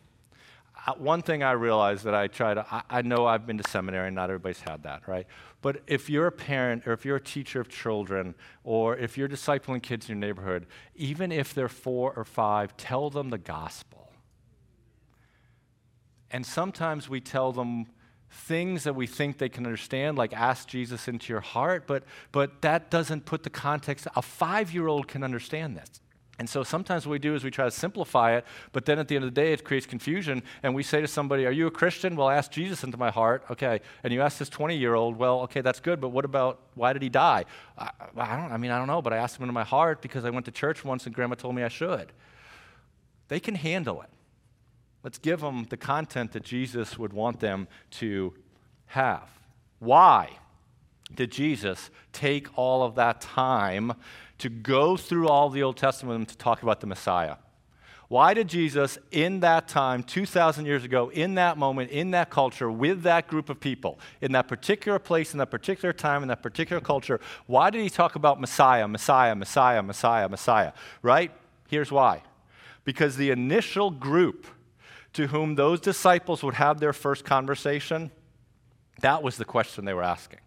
C: one thing I realize that I try to, I, I, know I've been to seminary, and not everybody's had that, right? But if you're a parent, or if you're a teacher of children, or if you're discipling kids in your neighborhood, even if they're four or five, tell them the gospel. And sometimes we tell them things that we think they can understand, like ask Jesus into your heart, but, but that doesn't put the context. A five year old can understand this. And so sometimes what we do is we try to simplify it, but then at the end of the day, it creates confusion. And we say to somebody, Are you a Christian? Well, ask Jesus into my heart. Okay. And you ask this 20 year old, Well, okay, that's good, but what about why did he die? I, I, don't, I mean, I don't know, but I asked him into my heart because I went to church once and grandma told me I should. They can handle it. Let's give them the content that Jesus would want them to have. Why did Jesus take all of that time to go through all the Old Testament to talk about the Messiah? Why did Jesus, in that time, 2,000 years ago, in that moment, in that culture, with that group of people, in that particular place, in that particular time, in that particular culture, why did he talk about Messiah, Messiah, Messiah, Messiah, Messiah? Right? Here's why. Because the initial group to whom those disciples would have their first conversation, that was the question they were asking.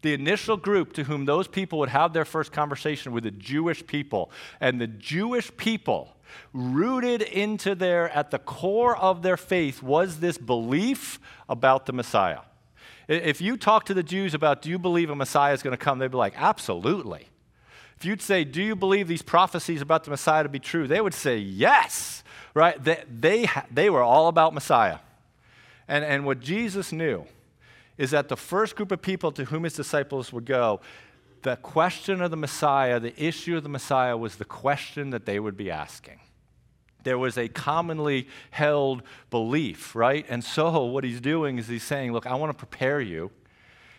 C: The initial group to whom those people would have their first conversation were the Jewish people. And the Jewish people rooted into their, at the core of their faith, was this belief about the Messiah. If you talk to the Jews about, do you believe a Messiah is going to come, they'd be like, absolutely. If you'd say, do you believe these prophecies about the Messiah to be true, they would say, yes, right? They, they, they were all about Messiah. And, and what Jesus knew is that the first group of people to whom his disciples would go, the question of the Messiah, the issue of the Messiah, was the question that they would be asking. There was a commonly held belief, right? And so, what he's doing is he's saying, Look, I want to prepare you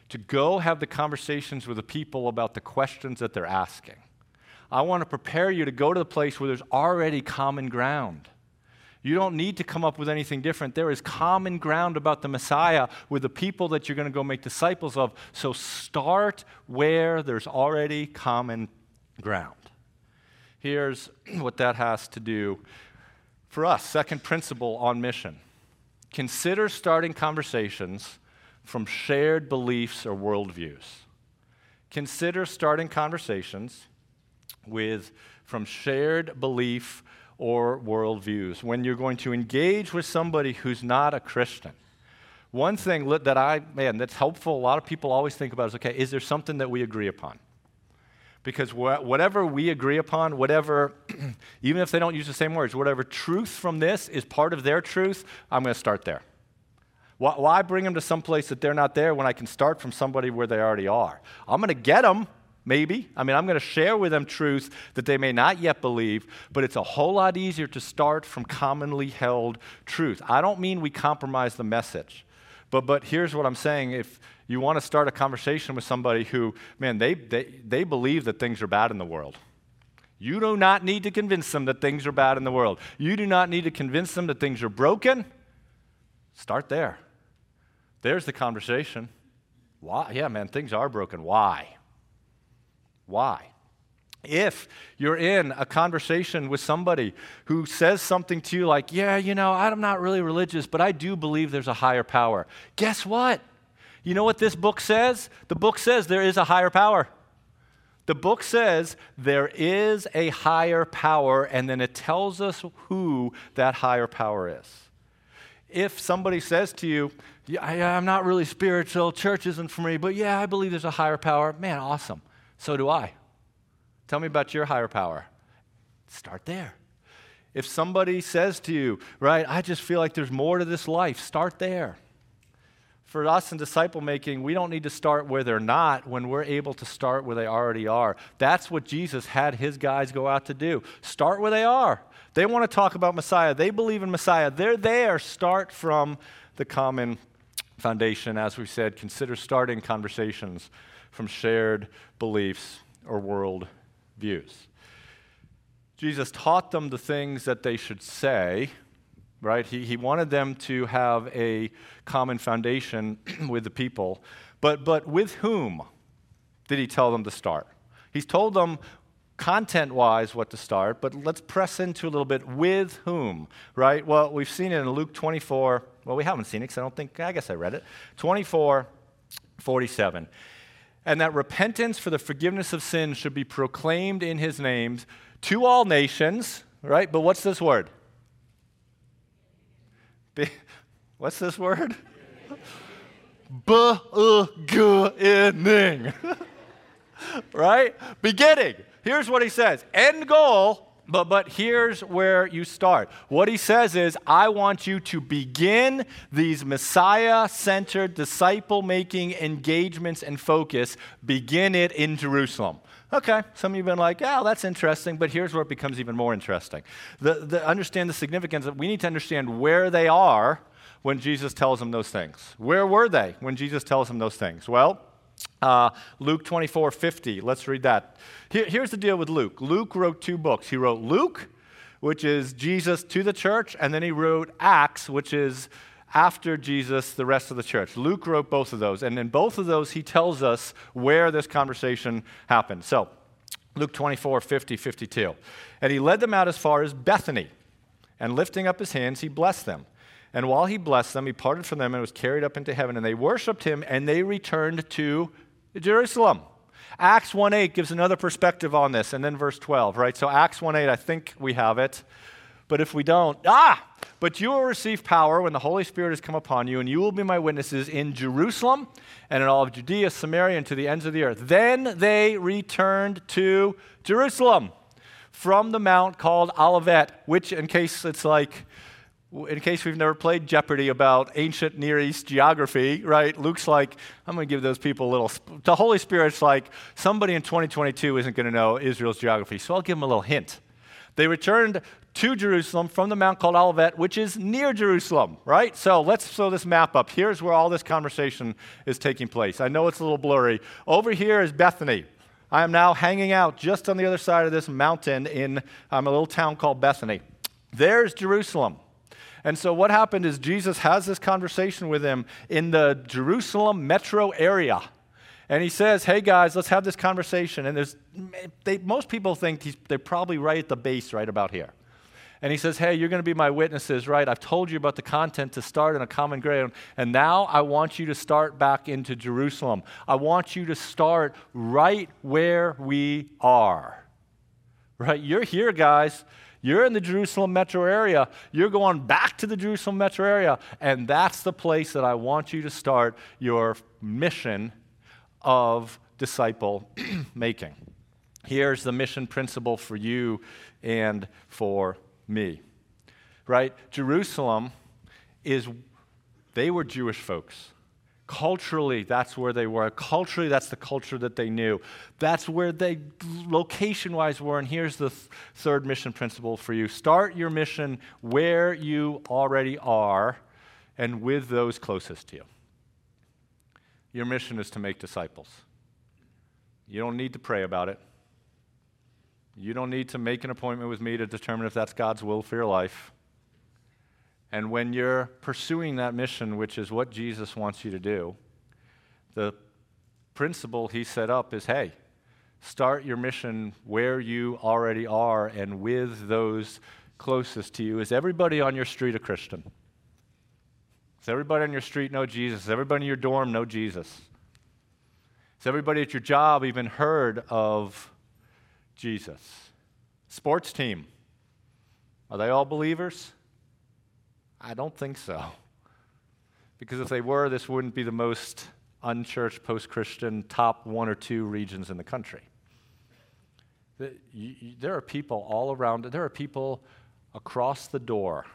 C: to go have the conversations with the people about the questions that they're asking. I want to prepare you to go to the place where there's already common ground. You don't need to come up with anything different. There is common ground about the Messiah with the people that you're going to go make disciples of. So start where there's already common ground. Here's what that has to do for us. Second principle on mission consider starting conversations from shared beliefs or worldviews. Consider starting conversations with from shared belief or worldviews. When you're going to engage with somebody who's not a Christian, one thing that I, man, that's helpful, a lot of people always think about is okay, is there something that we agree upon? Because wh- whatever we agree upon, whatever, even if they don't use the same words, whatever truth from this is part of their truth, I'm going to start there. Why, why bring them to some place that they're not there when I can start from somebody where they already are? I'm going to get them maybe. I mean, I'm going to share with them truth that they may not yet believe, but it's a whole lot easier to start from commonly held truth. I don't mean we compromise the message, but, but here's what I'm saying. If you want to start a conversation with somebody who, man, they, they, they believe that things are bad in the world. You do not need to convince them that things are bad in the world. You do not need to convince them that things are broken. Start there. There's the conversation. Why? Yeah, man, things are broken. Why? Why? If you're in a conversation with somebody who says something to you like, Yeah, you know, I'm not really religious, but I do believe there's a higher power. Guess what? You know what this book says? The book says there is a higher power. The book says there is a higher power, and then it tells us who that higher power is. If somebody says to you, yeah, I'm not really spiritual, church isn't for me, but yeah, I believe there's a higher power, man, awesome. So do I. Tell me about your higher power. Start there. If somebody says to you, right, I just feel like there's more to this life, start there. For us in disciple making, we don't need to start where they're not when we're able to start where they already are. That's what Jesus had his guys go out to do. Start where they are. They want to talk about Messiah, they believe in Messiah. They're there. Start from the common foundation. As we said, consider starting conversations from shared beliefs or world views. Jesus taught them the things that they should say, right? He, he wanted them to have a common foundation with the people. But, but with whom did he tell them to start? He's told them content wise what to start, but let's press into a little bit with whom, right? Well, we've seen it in Luke 24. Well, we haven't seen it because I don't think, I guess I read it. 24, 47 and that repentance for the forgiveness of sins should be proclaimed in his name to all nations, right? But what's this word? Be, what's this word? Beginning. right? Beginning. Here's what he says end goal but, but here's where you start. What he says is, I want you to begin these Messiah centered, disciple making engagements and focus, begin it in Jerusalem. Okay, some of you have been like, yeah, that's interesting, but here's where it becomes even more interesting. The, the, understand the significance of we need to understand where they are when Jesus tells them those things. Where were they when Jesus tells them those things? Well, uh, Luke 24 50, let's read that. Here, here's the deal with Luke Luke wrote two books. He wrote Luke, which is Jesus to the church, and then he wrote Acts, which is after Jesus, the rest of the church. Luke wrote both of those, and in both of those, he tells us where this conversation happened. So, Luke 24, 50, 52. And he led them out as far as Bethany, and lifting up his hands, he blessed them. And while he blessed them, he parted from them and was carried up into heaven, and they worshiped him, and they returned to Jerusalem. Acts 1:8 gives another perspective on this, and then verse 12, right? So Acts 1:8, I think we have it. But if we don't, ah, but you will receive power when the Holy Spirit has come upon you, and you will be my witnesses in Jerusalem and in all of Judea, Samaria, and to the ends of the earth. Then they returned to Jerusalem from the mount called Olivet, which, in case it's like, in case we've never played Jeopardy about ancient Near East geography, right? Luke's like, I'm going to give those people a little. The Holy Spirit's like, somebody in 2022 isn't going to know Israel's geography, so I'll give them a little hint. They returned to Jerusalem from the mount called Olivet, which is near Jerusalem, right? So let's throw this map up. Here's where all this conversation is taking place. I know it's a little blurry. Over here is Bethany. I am now hanging out just on the other side of this mountain in um, a little town called Bethany. There's Jerusalem. And so what happened is Jesus has this conversation with him in the Jerusalem metro area. And he says, Hey guys, let's have this conversation. And there's, they, most people think they're probably right at the base, right about here. And he says, Hey, you're going to be my witnesses, right? I've told you about the content to start in a common ground. And now I want you to start back into Jerusalem. I want you to start right where we are. Right? You're here, guys. You're in the Jerusalem metro area. You're going back to the Jerusalem metro area. And that's the place that I want you to start your mission of disciple making. Here's the mission principle for you and for me. Right? Jerusalem is, they were Jewish folks. Culturally, that's where they were. Culturally, that's the culture that they knew. That's where they, location wise, were. And here's the th- third mission principle for you start your mission where you already are and with those closest to you. Your mission is to make disciples. You don't need to pray about it. You don't need to make an appointment with me to determine if that's God's will for your life. And when you're pursuing that mission, which is what Jesus wants you to do, the principle he set up is hey, start your mission where you already are and with those closest to you. Is everybody on your street a Christian? Does everybody on your street know Jesus? Does everybody in your dorm know Jesus? Has everybody at your job even heard of Jesus. Sports team, are they all believers? I don't think so. Because if they were, this wouldn't be the most unchurched, post Christian, top one or two regions in the country. There are people all around, there are people across the door,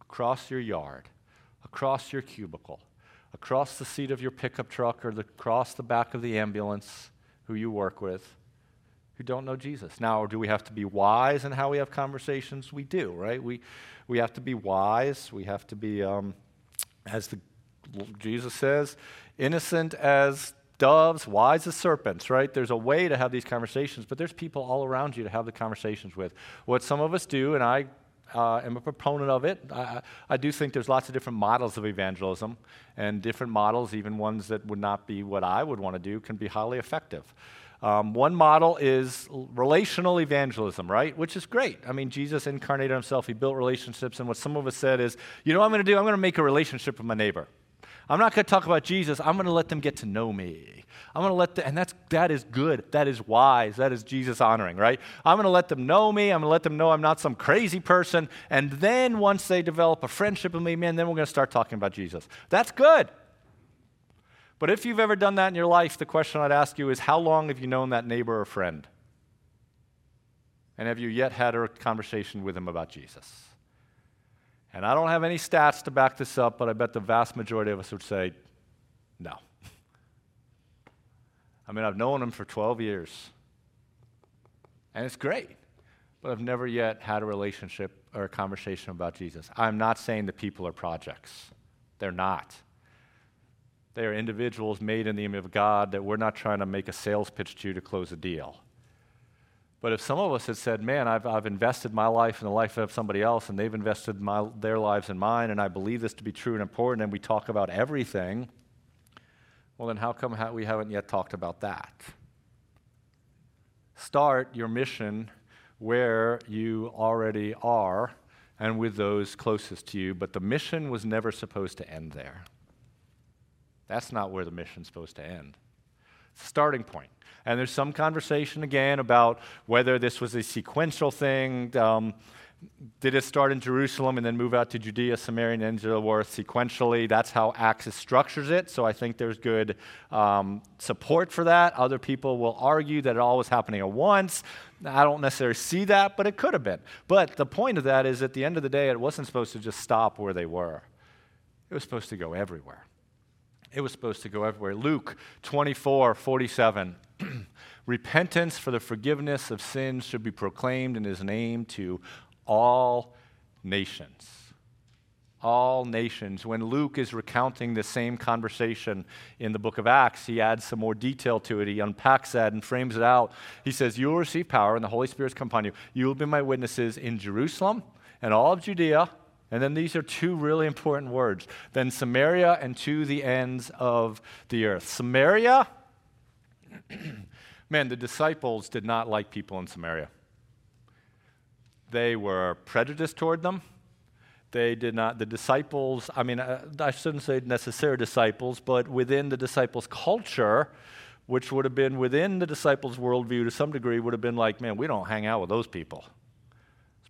C: across your yard, across your cubicle, across the seat of your pickup truck or across the back of the ambulance who you work with who don't know Jesus. Now, do we have to be wise in how we have conversations? We do, right? We, we have to be wise. We have to be, um, as the, Jesus says, innocent as doves, wise as serpents, right? There's a way to have these conversations, but there's people all around you to have the conversations with. What some of us do, and I uh, am a proponent of it. I, I, do think there's lots of different models of evangelism, and different models, even ones that would not be what I would want to do, can be highly effective. Um, one model is relational evangelism, right? Which is great. I mean, Jesus incarnated himself, he built relationships, and what some of us said is, you know what I'm going to do? I'm going to make a relationship with my neighbor. I'm not going to talk about Jesus. I'm going to let them get to know me. I'm going to let them, and that's, that is good. That is wise. That is Jesus honoring, right? I'm going to let them know me. I'm going to let them know I'm not some crazy person. And then once they develop a friendship with me, man, then we're going to start talking about Jesus. That's good. But if you've ever done that in your life, the question I'd ask you is how long have you known that neighbor or friend? And have you yet had a conversation with him about Jesus? And I don't have any stats to back this up, but I bet the vast majority of us would say no. I mean, I've known him for 12 years. And it's great. But I've never yet had a relationship or a conversation about Jesus. I'm not saying the people are projects, they're not. They are individuals made in the image of God that we're not trying to make a sales pitch to you to close a deal. But if some of us had said, man, I've, I've invested my life in the life of somebody else, and they've invested my, their lives in mine, and I believe this to be true and important, and we talk about everything, well, then how come we haven't yet talked about that? Start your mission where you already are and with those closest to you, but the mission was never supposed to end there. That's not where the mission's supposed to end. Starting point. And there's some conversation again about whether this was a sequential thing. Um, did it start in Jerusalem and then move out to Judea, Samaria, and Israel worth sequentially? That's how Acts structures it. So I think there's good um, support for that. Other people will argue that it all was happening at once. I don't necessarily see that, but it could have been. But the point of that is at the end of the day, it wasn't supposed to just stop where they were, it was supposed to go everywhere. It was supposed to go everywhere. Luke 24 47. Repentance for the forgiveness of sins should be proclaimed in his name to all nations. All nations. When Luke is recounting the same conversation in the book of Acts, he adds some more detail to it. He unpacks that and frames it out. He says, You will receive power, and the Holy Spirit Spirit's come upon you. You will be my witnesses in Jerusalem and all of Judea. And then these are two really important words. Then Samaria and to the ends of the earth. Samaria, man, the disciples did not like people in Samaria. They were prejudiced toward them. They did not, the disciples, I mean, uh, I shouldn't say necessary disciples, but within the disciples' culture, which would have been within the disciples' worldview to some degree, would have been like, man, we don't hang out with those people.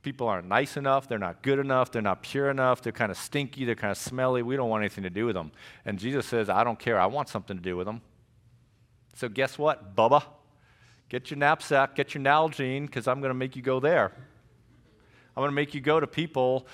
C: People aren't nice enough, they're not good enough, they're not pure enough, they're kind of stinky, they're kind of smelly, we don't want anything to do with them. And Jesus says, I don't care, I want something to do with them. So guess what, Bubba? Get your knapsack, get your Nalgene, because I'm going to make you go there. I'm going to make you go to people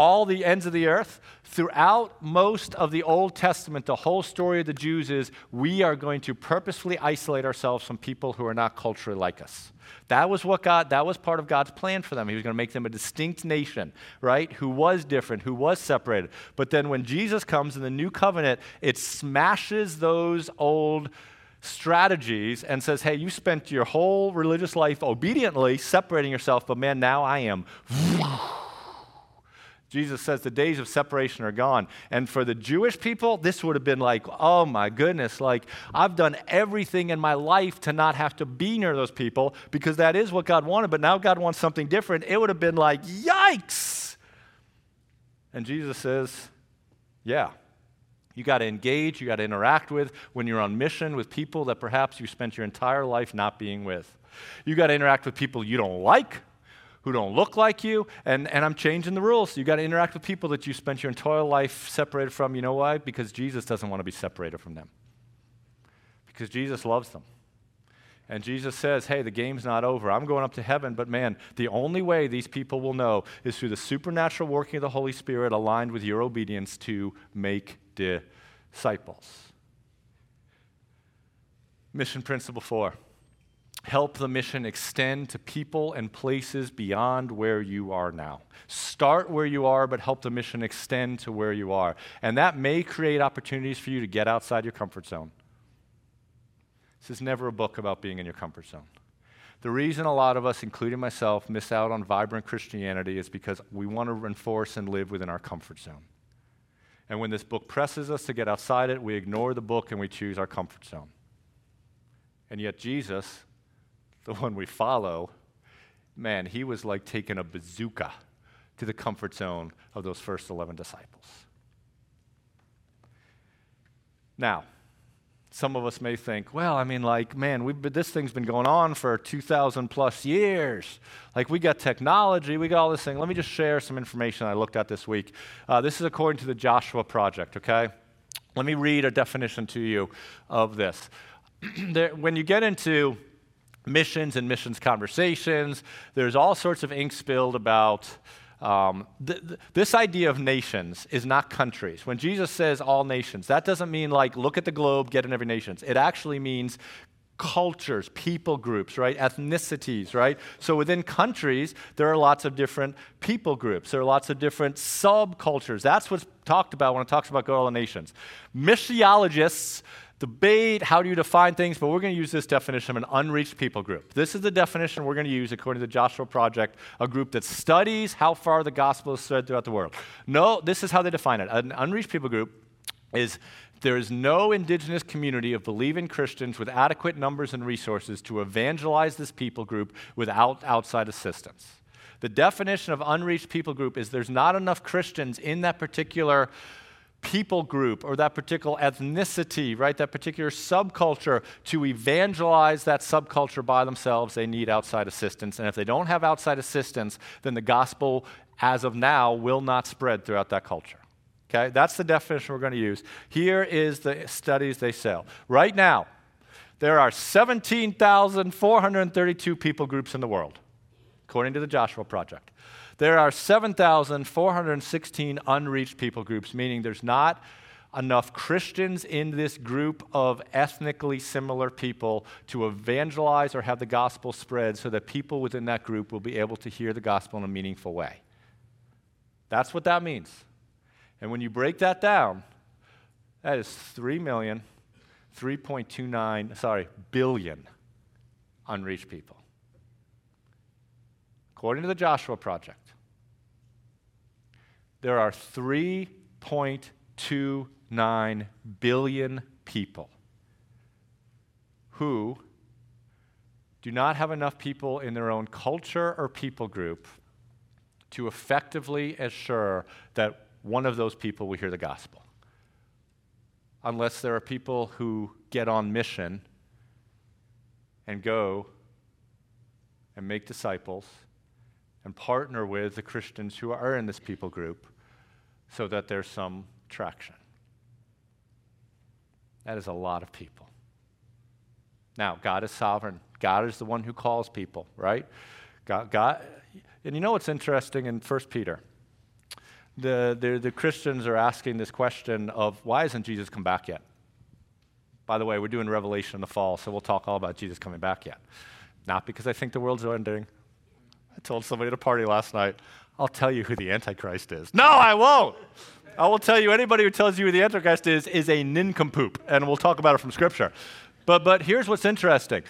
C: all the ends of the earth. Throughout most of the Old Testament, the whole story of the Jews is we are going to purposefully isolate ourselves from people who are not culturally like us. That was what God, that was part of God's plan for them. He was going to make them a distinct nation, right? Who was different, who was separated. But then when Jesus comes in the new covenant, it smashes those old strategies and says, hey, you spent your whole religious life obediently separating yourself, but man, now I am. Jesus says the days of separation are gone. And for the Jewish people, this would have been like, oh my goodness, like I've done everything in my life to not have to be near those people because that is what God wanted, but now God wants something different. It would have been like, yikes. And Jesus says, yeah, you got to engage, you got to interact with when you're on mission with people that perhaps you spent your entire life not being with. You got to interact with people you don't like, who don't look like you, and, and I'm changing the rules. You got to interact with people that you spent your entire life separated from. You know why? Because Jesus doesn't want to be separated from them. Because Jesus loves them. And Jesus says, Hey, the game's not over. I'm going up to heaven, but man, the only way these people will know is through the supernatural working of the Holy Spirit aligned with your obedience to make disciples. Mission principle four help the mission extend to people and places beyond where you are now. Start where you are, but help the mission extend to where you are. And that may create opportunities for you to get outside your comfort zone. This is never a book about being in your comfort zone. The reason a lot of us, including myself, miss out on vibrant Christianity is because we want to enforce and live within our comfort zone. And when this book presses us to get outside it, we ignore the book and we choose our comfort zone. And yet, Jesus, the one we follow, man, he was like taking a bazooka to the comfort zone of those first 11 disciples. Now, some of us may think, well, I mean, like, man, we've been, this thing's been going on for 2,000 plus years. Like, we got technology, we got all this thing. Let me just share some information I looked at this week. Uh, this is according to the Joshua Project, okay? Let me read a definition to you of this. there, when you get into missions and missions conversations, there's all sorts of ink spilled about um, th- th- this idea of nations is not countries. When Jesus says all nations, that doesn't mean like look at the globe, get in every nation. It actually means cultures, people groups, right? Ethnicities, right? So within countries, there are lots of different people groups. There are lots of different subcultures. That's what's talked about when it talks about Go all the Nations. Missiologists debate how do you define things, but we're going to use this definition of an unreached people group. This is the definition we're going to use according to the Joshua Project, a group that studies how far the gospel is spread throughout the world. No, this is how they define it. An unreached people group is there is no indigenous community of believing Christians with adequate numbers and resources to evangelize this people group without outside assistance. The definition of unreached people group is there's not enough Christians in that particular people group or that particular ethnicity, right? That particular subculture to evangelize that subculture by themselves, they need outside assistance. And if they don't have outside assistance, then the gospel, as of now, will not spread throughout that culture. Okay, that's the definition we're going to use. Here is the studies they sell. Right now, there are 17,432 people groups in the world, according to the Joshua Project. There are 7,416 unreached people groups, meaning there's not enough Christians in this group of ethnically similar people to evangelize or have the gospel spread so that people within that group will be able to hear the gospel in a meaningful way. That's what that means. And when you break that down, that is 3 million, 3.29, sorry, billion unreached people. According to the Joshua Project, there are 3.29 billion people who do not have enough people in their own culture or people group to effectively assure that one of those people will hear the gospel. Unless there are people who get on mission and go and make disciples and partner with the Christians who are in this people group so that there's some traction. That is a lot of people. Now, God is sovereign. God is the one who calls people, right? God, God and you know what's interesting in 1 Peter? the, the, the Christians are asking this question of why hasn't Jesus come back yet? By the way, we're doing Revelation in the fall, so we'll talk all about Jesus coming back yet. Not because I think the world's ending. I told somebody at a party last night, I'll tell you who the Antichrist is. No, I won't. I will tell you anybody who tells you who the Antichrist is is a nincompoop, and we'll talk about it from Scripture. But, but here's what's interesting.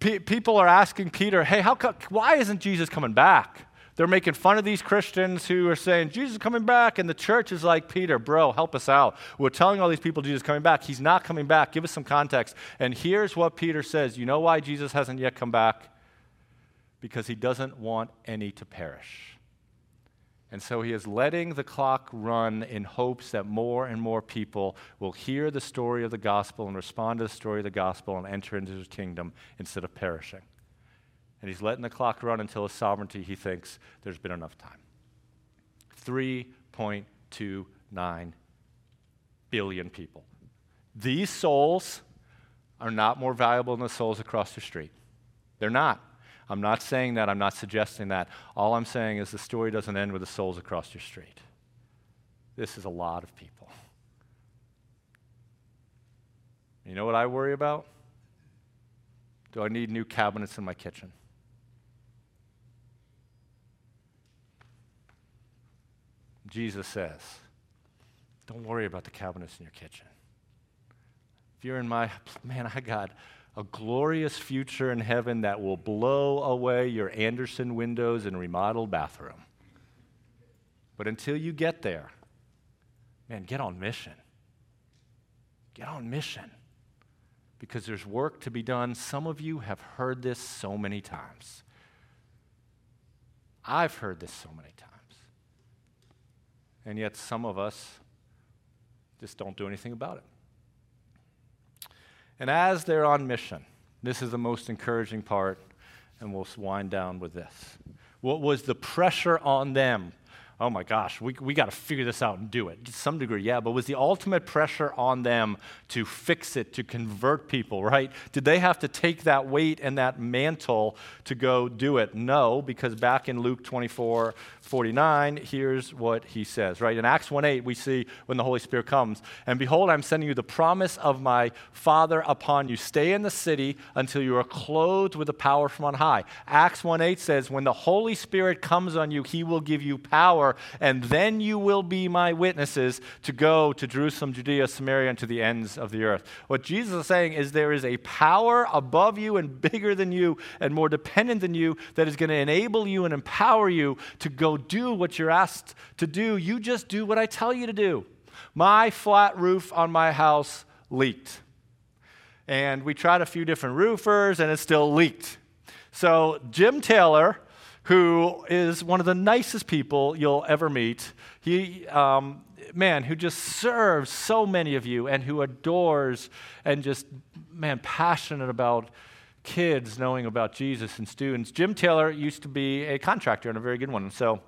C: people are asking Peter, hey, how co- why isn't Jesus coming back? They're making fun of these Christians who are saying, Jesus is coming back. And the church is like, Peter, bro, help us out. We're telling all these people Jesus is coming back. He's not coming back. Give us some context. And here's what Peter says You know why Jesus hasn't yet come back? Because he doesn't want any to perish. And so he is letting the clock run in hopes that more and more people will hear the story of the gospel and respond to the story of the gospel and enter into his kingdom instead of perishing and he's letting the clock run until his sovereignty, he thinks there's been enough time. 3.29 billion people. These souls are not more valuable than the souls across the street. They're not. I'm not saying that. I'm not suggesting that. All I'm saying is the story doesn't end with the souls across your street. This is a lot of people. You know what I worry about? Do I need new cabinets in my kitchen? Jesus says, don't worry about the cabinets in your kitchen. If you're in my, man, I got a glorious future in heaven that will blow away your Andersen windows and remodeled bathroom. But until you get there, man, get on mission. Get on mission. Because there's work to be done. Some of you have heard this so many times. I've heard this so many times. And yet, some of us just don't do anything about it. And as they're on mission, this is the most encouraging part, and we'll wind down with this. What was the pressure on them? Oh my gosh, we, we got to figure this out and do it. To some degree, yeah, but was the ultimate pressure on them to fix it, to convert people, right? Did they have to take that weight and that mantle to go do it? No, because back in Luke 24, 49, here's what he says, right? In Acts 1 8, we see when the Holy Spirit comes, and behold, I'm sending you the promise of my Father upon you. Stay in the city until you are clothed with the power from on high. Acts 1 8 says, When the Holy Spirit comes on you, he will give you power, and then you will be my witnesses to go to Jerusalem, Judea, Samaria, and to the ends of the earth. What Jesus is saying is there is a power above you and bigger than you and more dependent than you that is going to enable you and empower you to go do what you're asked to do. You just do what I tell you to do. My flat roof on my house leaked. And we tried a few different roofers and it still leaked. So, Jim Taylor, who is one of the nicest people you'll ever meet, he, um, man, who just serves so many of you and who adores and just, man, passionate about kids knowing about Jesus and students. Jim Taylor used to be a contractor and a very good one. So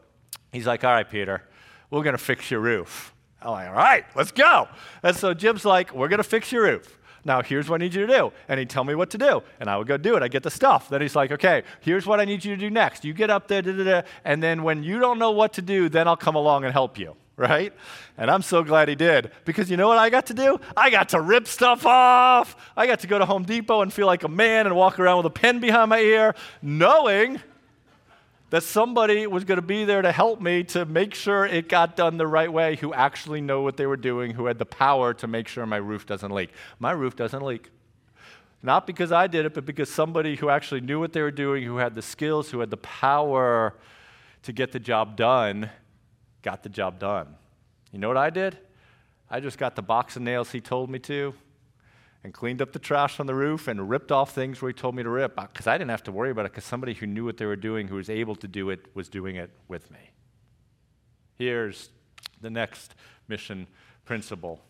C: he's like, All right, Peter, we're going to fix your roof. I'm like, All right, let's go. And so Jim's like, We're going to fix your roof. Now, here's what I need you to do. And he'd tell me what to do. And I would go do it. I get the stuff. Then he's like, okay, here's what I need you to do next. You get up there, da, da, da, and then when you don't know what to do, then I'll come along and help you right? And I'm so glad he did because you know what I got to do? I got to rip stuff off. I got to go to Home Depot and feel like a man and walk around with a pen behind my ear, knowing that somebody was going to be there to help me to make sure it got done the right way, who actually know what they were doing, who had the power to make sure my roof doesn't leak. My roof doesn't leak. Not because I did it, but because somebody who actually knew what they were doing, who had the skills, who had the power to get the job done, got the job done. You know what I did? I just got the box of nails he told me to and cleaned up the trash on the roof and ripped off things where he told me to rip uh, because I didn't have to worry about it because somebody who knew what they were doing, who was able to do it, was doing it with me. Here's the next mission principle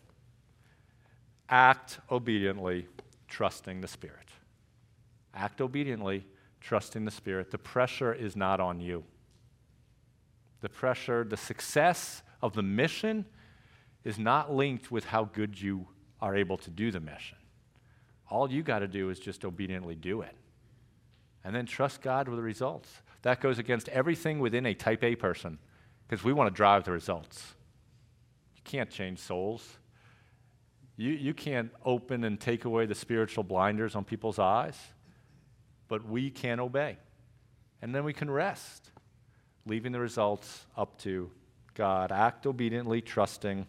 C: act obediently, trusting the Spirit. Act obediently, trusting the Spirit. The pressure is not on you the pressure, the success of the mission is not linked with how good you are able to do the mission. All you got to do is just obediently do it. And then trust God with the results. That goes against everything within a type A person because we want to drive the results. You can't change souls. You, you can't open and take away the spiritual blinders on people's eyes, but we can obey. And then we can rest leaving the results up to God. Act obediently, trusting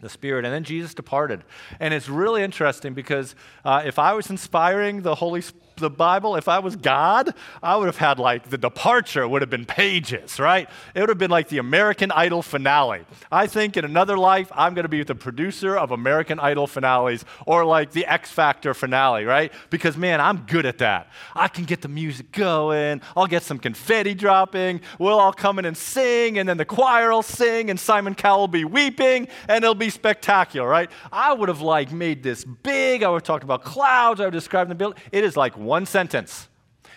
C: the Spirit. And then Jesus departed. And it's really interesting because uh, if I was inspiring the Holy Spirit, the Bible, if I was God, I would have had like the departure would have been pages, right? It would have been like the American Idol finale. I think in another life, I'm going to be the producer of American Idol finales or like the X Factor finale, right? Because man, I'm good at that. I can get the music going, I'll get some confetti dropping, we'll all come in and sing, and then the choir will sing, and Simon Cowell will be weeping, and it'll be spectacular, right? I would have like made this big, I would talked about clouds, I would have described the building. It is like one sentence.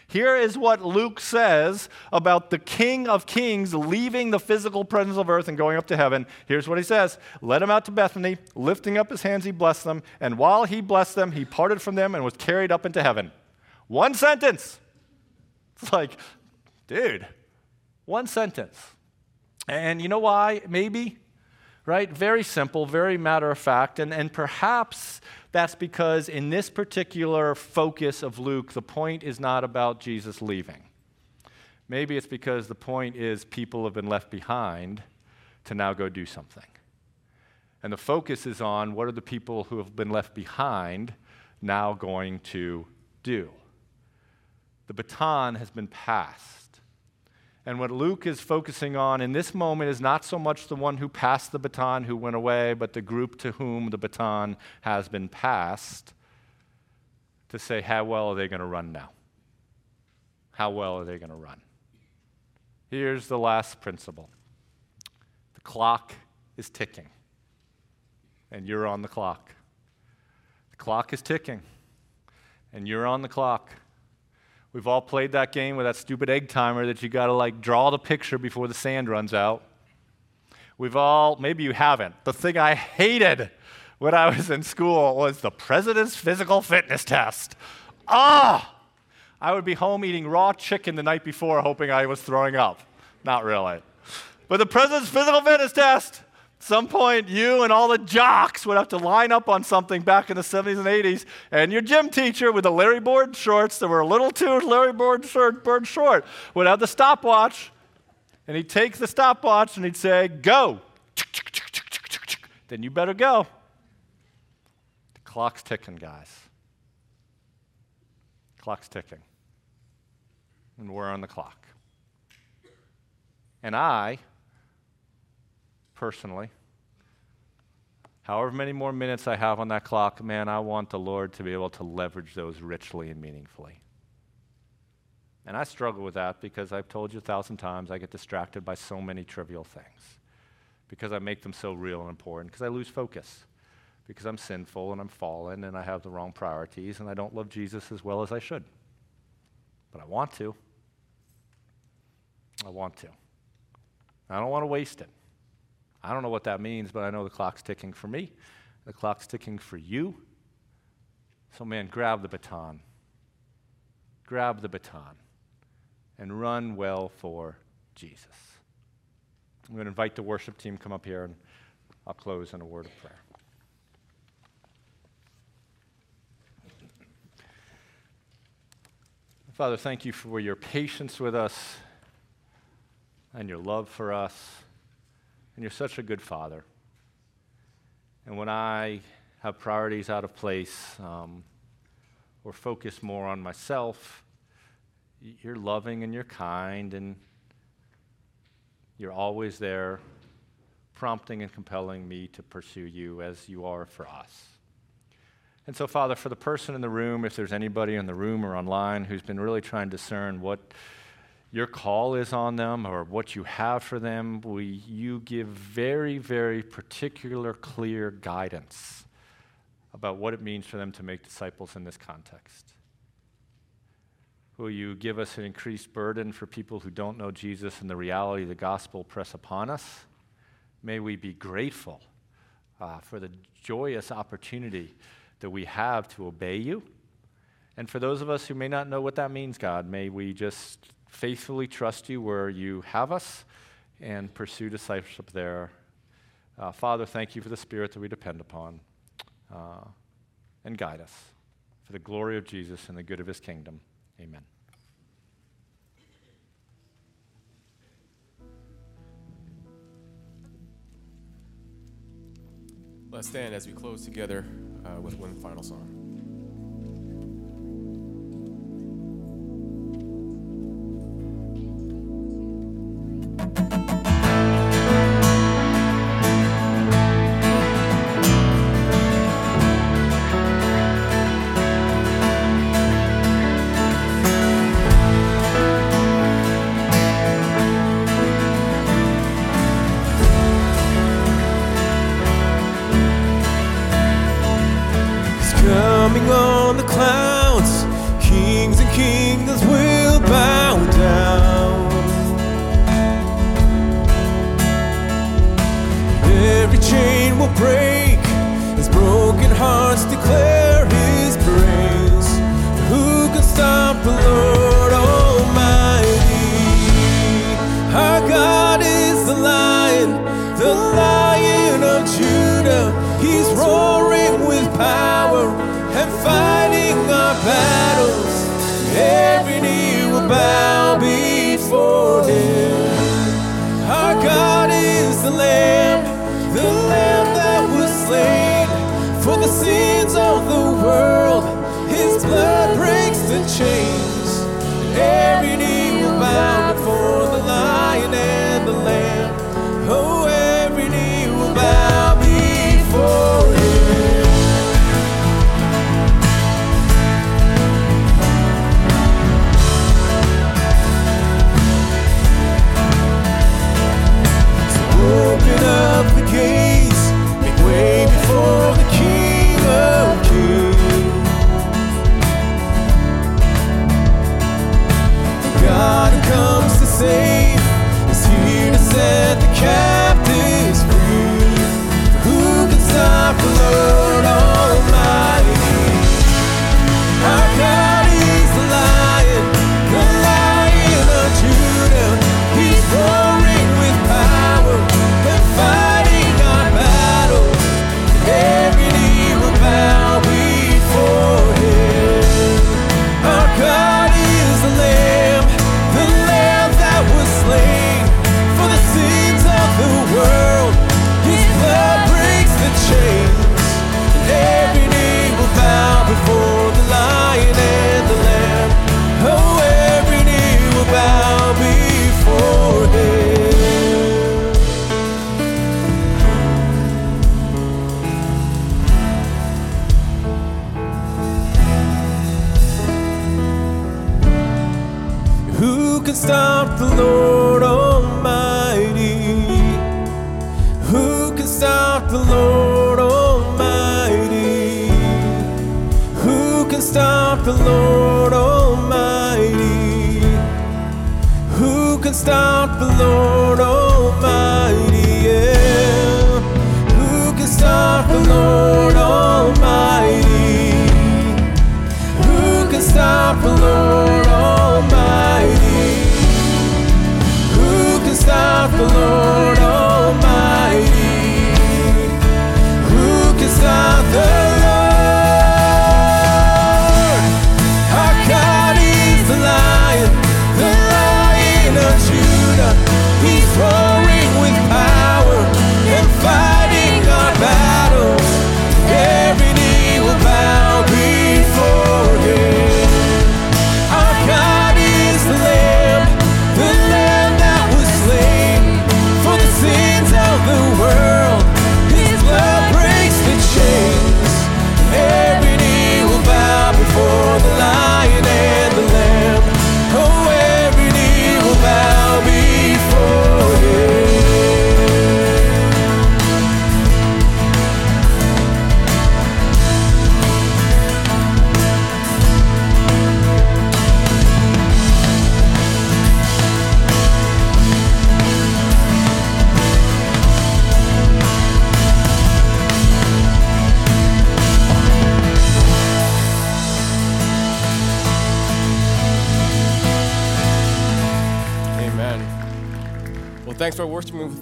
C: Here is what Luke says about the King of Kings leaving the physical presence of earth and going up to heaven. Here's what he says Led him out to Bethany, lifting up his hands, he blessed them, and while he blessed them, he parted from them and was carried up into heaven. One sentence. It's like, dude, one sentence. And you know why? Maybe, right? Very simple, very matter of fact, and, and perhaps that's because in this particular focus of Luke, the point is not about Jesus leaving. Maybe it's because the point is people have been left behind to now go do something. And the focus is on what are the people who have been left behind now going to do. The baton has been passed. And what Luke is focusing on in this moment is not so much the one who passed the baton, who went away, but the group to whom the baton has been passed to say, how well are they going to run now? How well are they going to run? Here's the last principle the clock is ticking, and you're on the clock. The clock is ticking, and you're on the clock. We've all played that game with that stupid egg timer that you got to like draw the picture before the sand runs out. We've all, maybe you haven't. The thing I hated when I was in school was the president's physical fitness test. Ah! I would be home eating raw chicken the night before, hoping I was throwing up. Not really. But the president's physical fitness test, some point you and all the jocks would have to line up on something back in the 70s and 80s, and your gym teacher with the Larry Bird shorts that were a little too Larry Bird short, Bird short would have the stopwatch, and he'd take the stopwatch and he'd say, Go! Then you better go. The clock's ticking, guys. Clock's ticking. And we're on the clock. And I, personally, however many more minutes I have on that clock, man, I want the Lord to be able to leverage those richly and meaningfully. And I struggle with that because I've told you a thousand times I get distracted by so many trivial things because I make them so real and important, because I lose focus, because I'm sinful and I'm fallen and I have the wrong priorities and I don't love Jesus as well as I should. But I want to. I want to. I don't want to waste it. I don't know what that means, but I know the clock's ticking for me. The clock's ticking for you. So, man, grab the baton. Grab the baton and run well for Jesus. I'm going to invite the worship team come up here and I'll close in a word of prayer. Father, thank you for your patience with us and your love for us. And you're such a good father. And when I have priorities out of place um, or focus more on myself, you're loving and you're kind and you're always there, prompting and compelling me to pursue you as you are for us. And so, Father, for the person in the room, if there's anybody in the room or online who's been really trying to discern what your call is on them or what you have for them, will you give very, very particular, clear guidance about what it means for them to make disciples in this context? Will you give us an increased burden for people who don't know Jesus and the reality of the gospel press upon us? May we be grateful uh, for the joyous opportunity that we have to obey you. And for those of us who may not know what that means, God, may we just faithfully trust you where you have us and pursue discipleship there. Uh, Father, thank you for the Spirit that we depend upon uh, and guide us for the glory of Jesus and the good of his kingdom. Amen.
A: Let's stand as we close together uh, with one final song.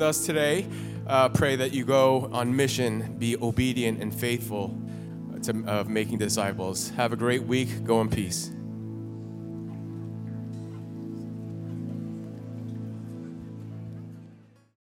B: us today. Uh, pray that you go on mission, be obedient and faithful to, of making disciples. Have a great week. Go in peace.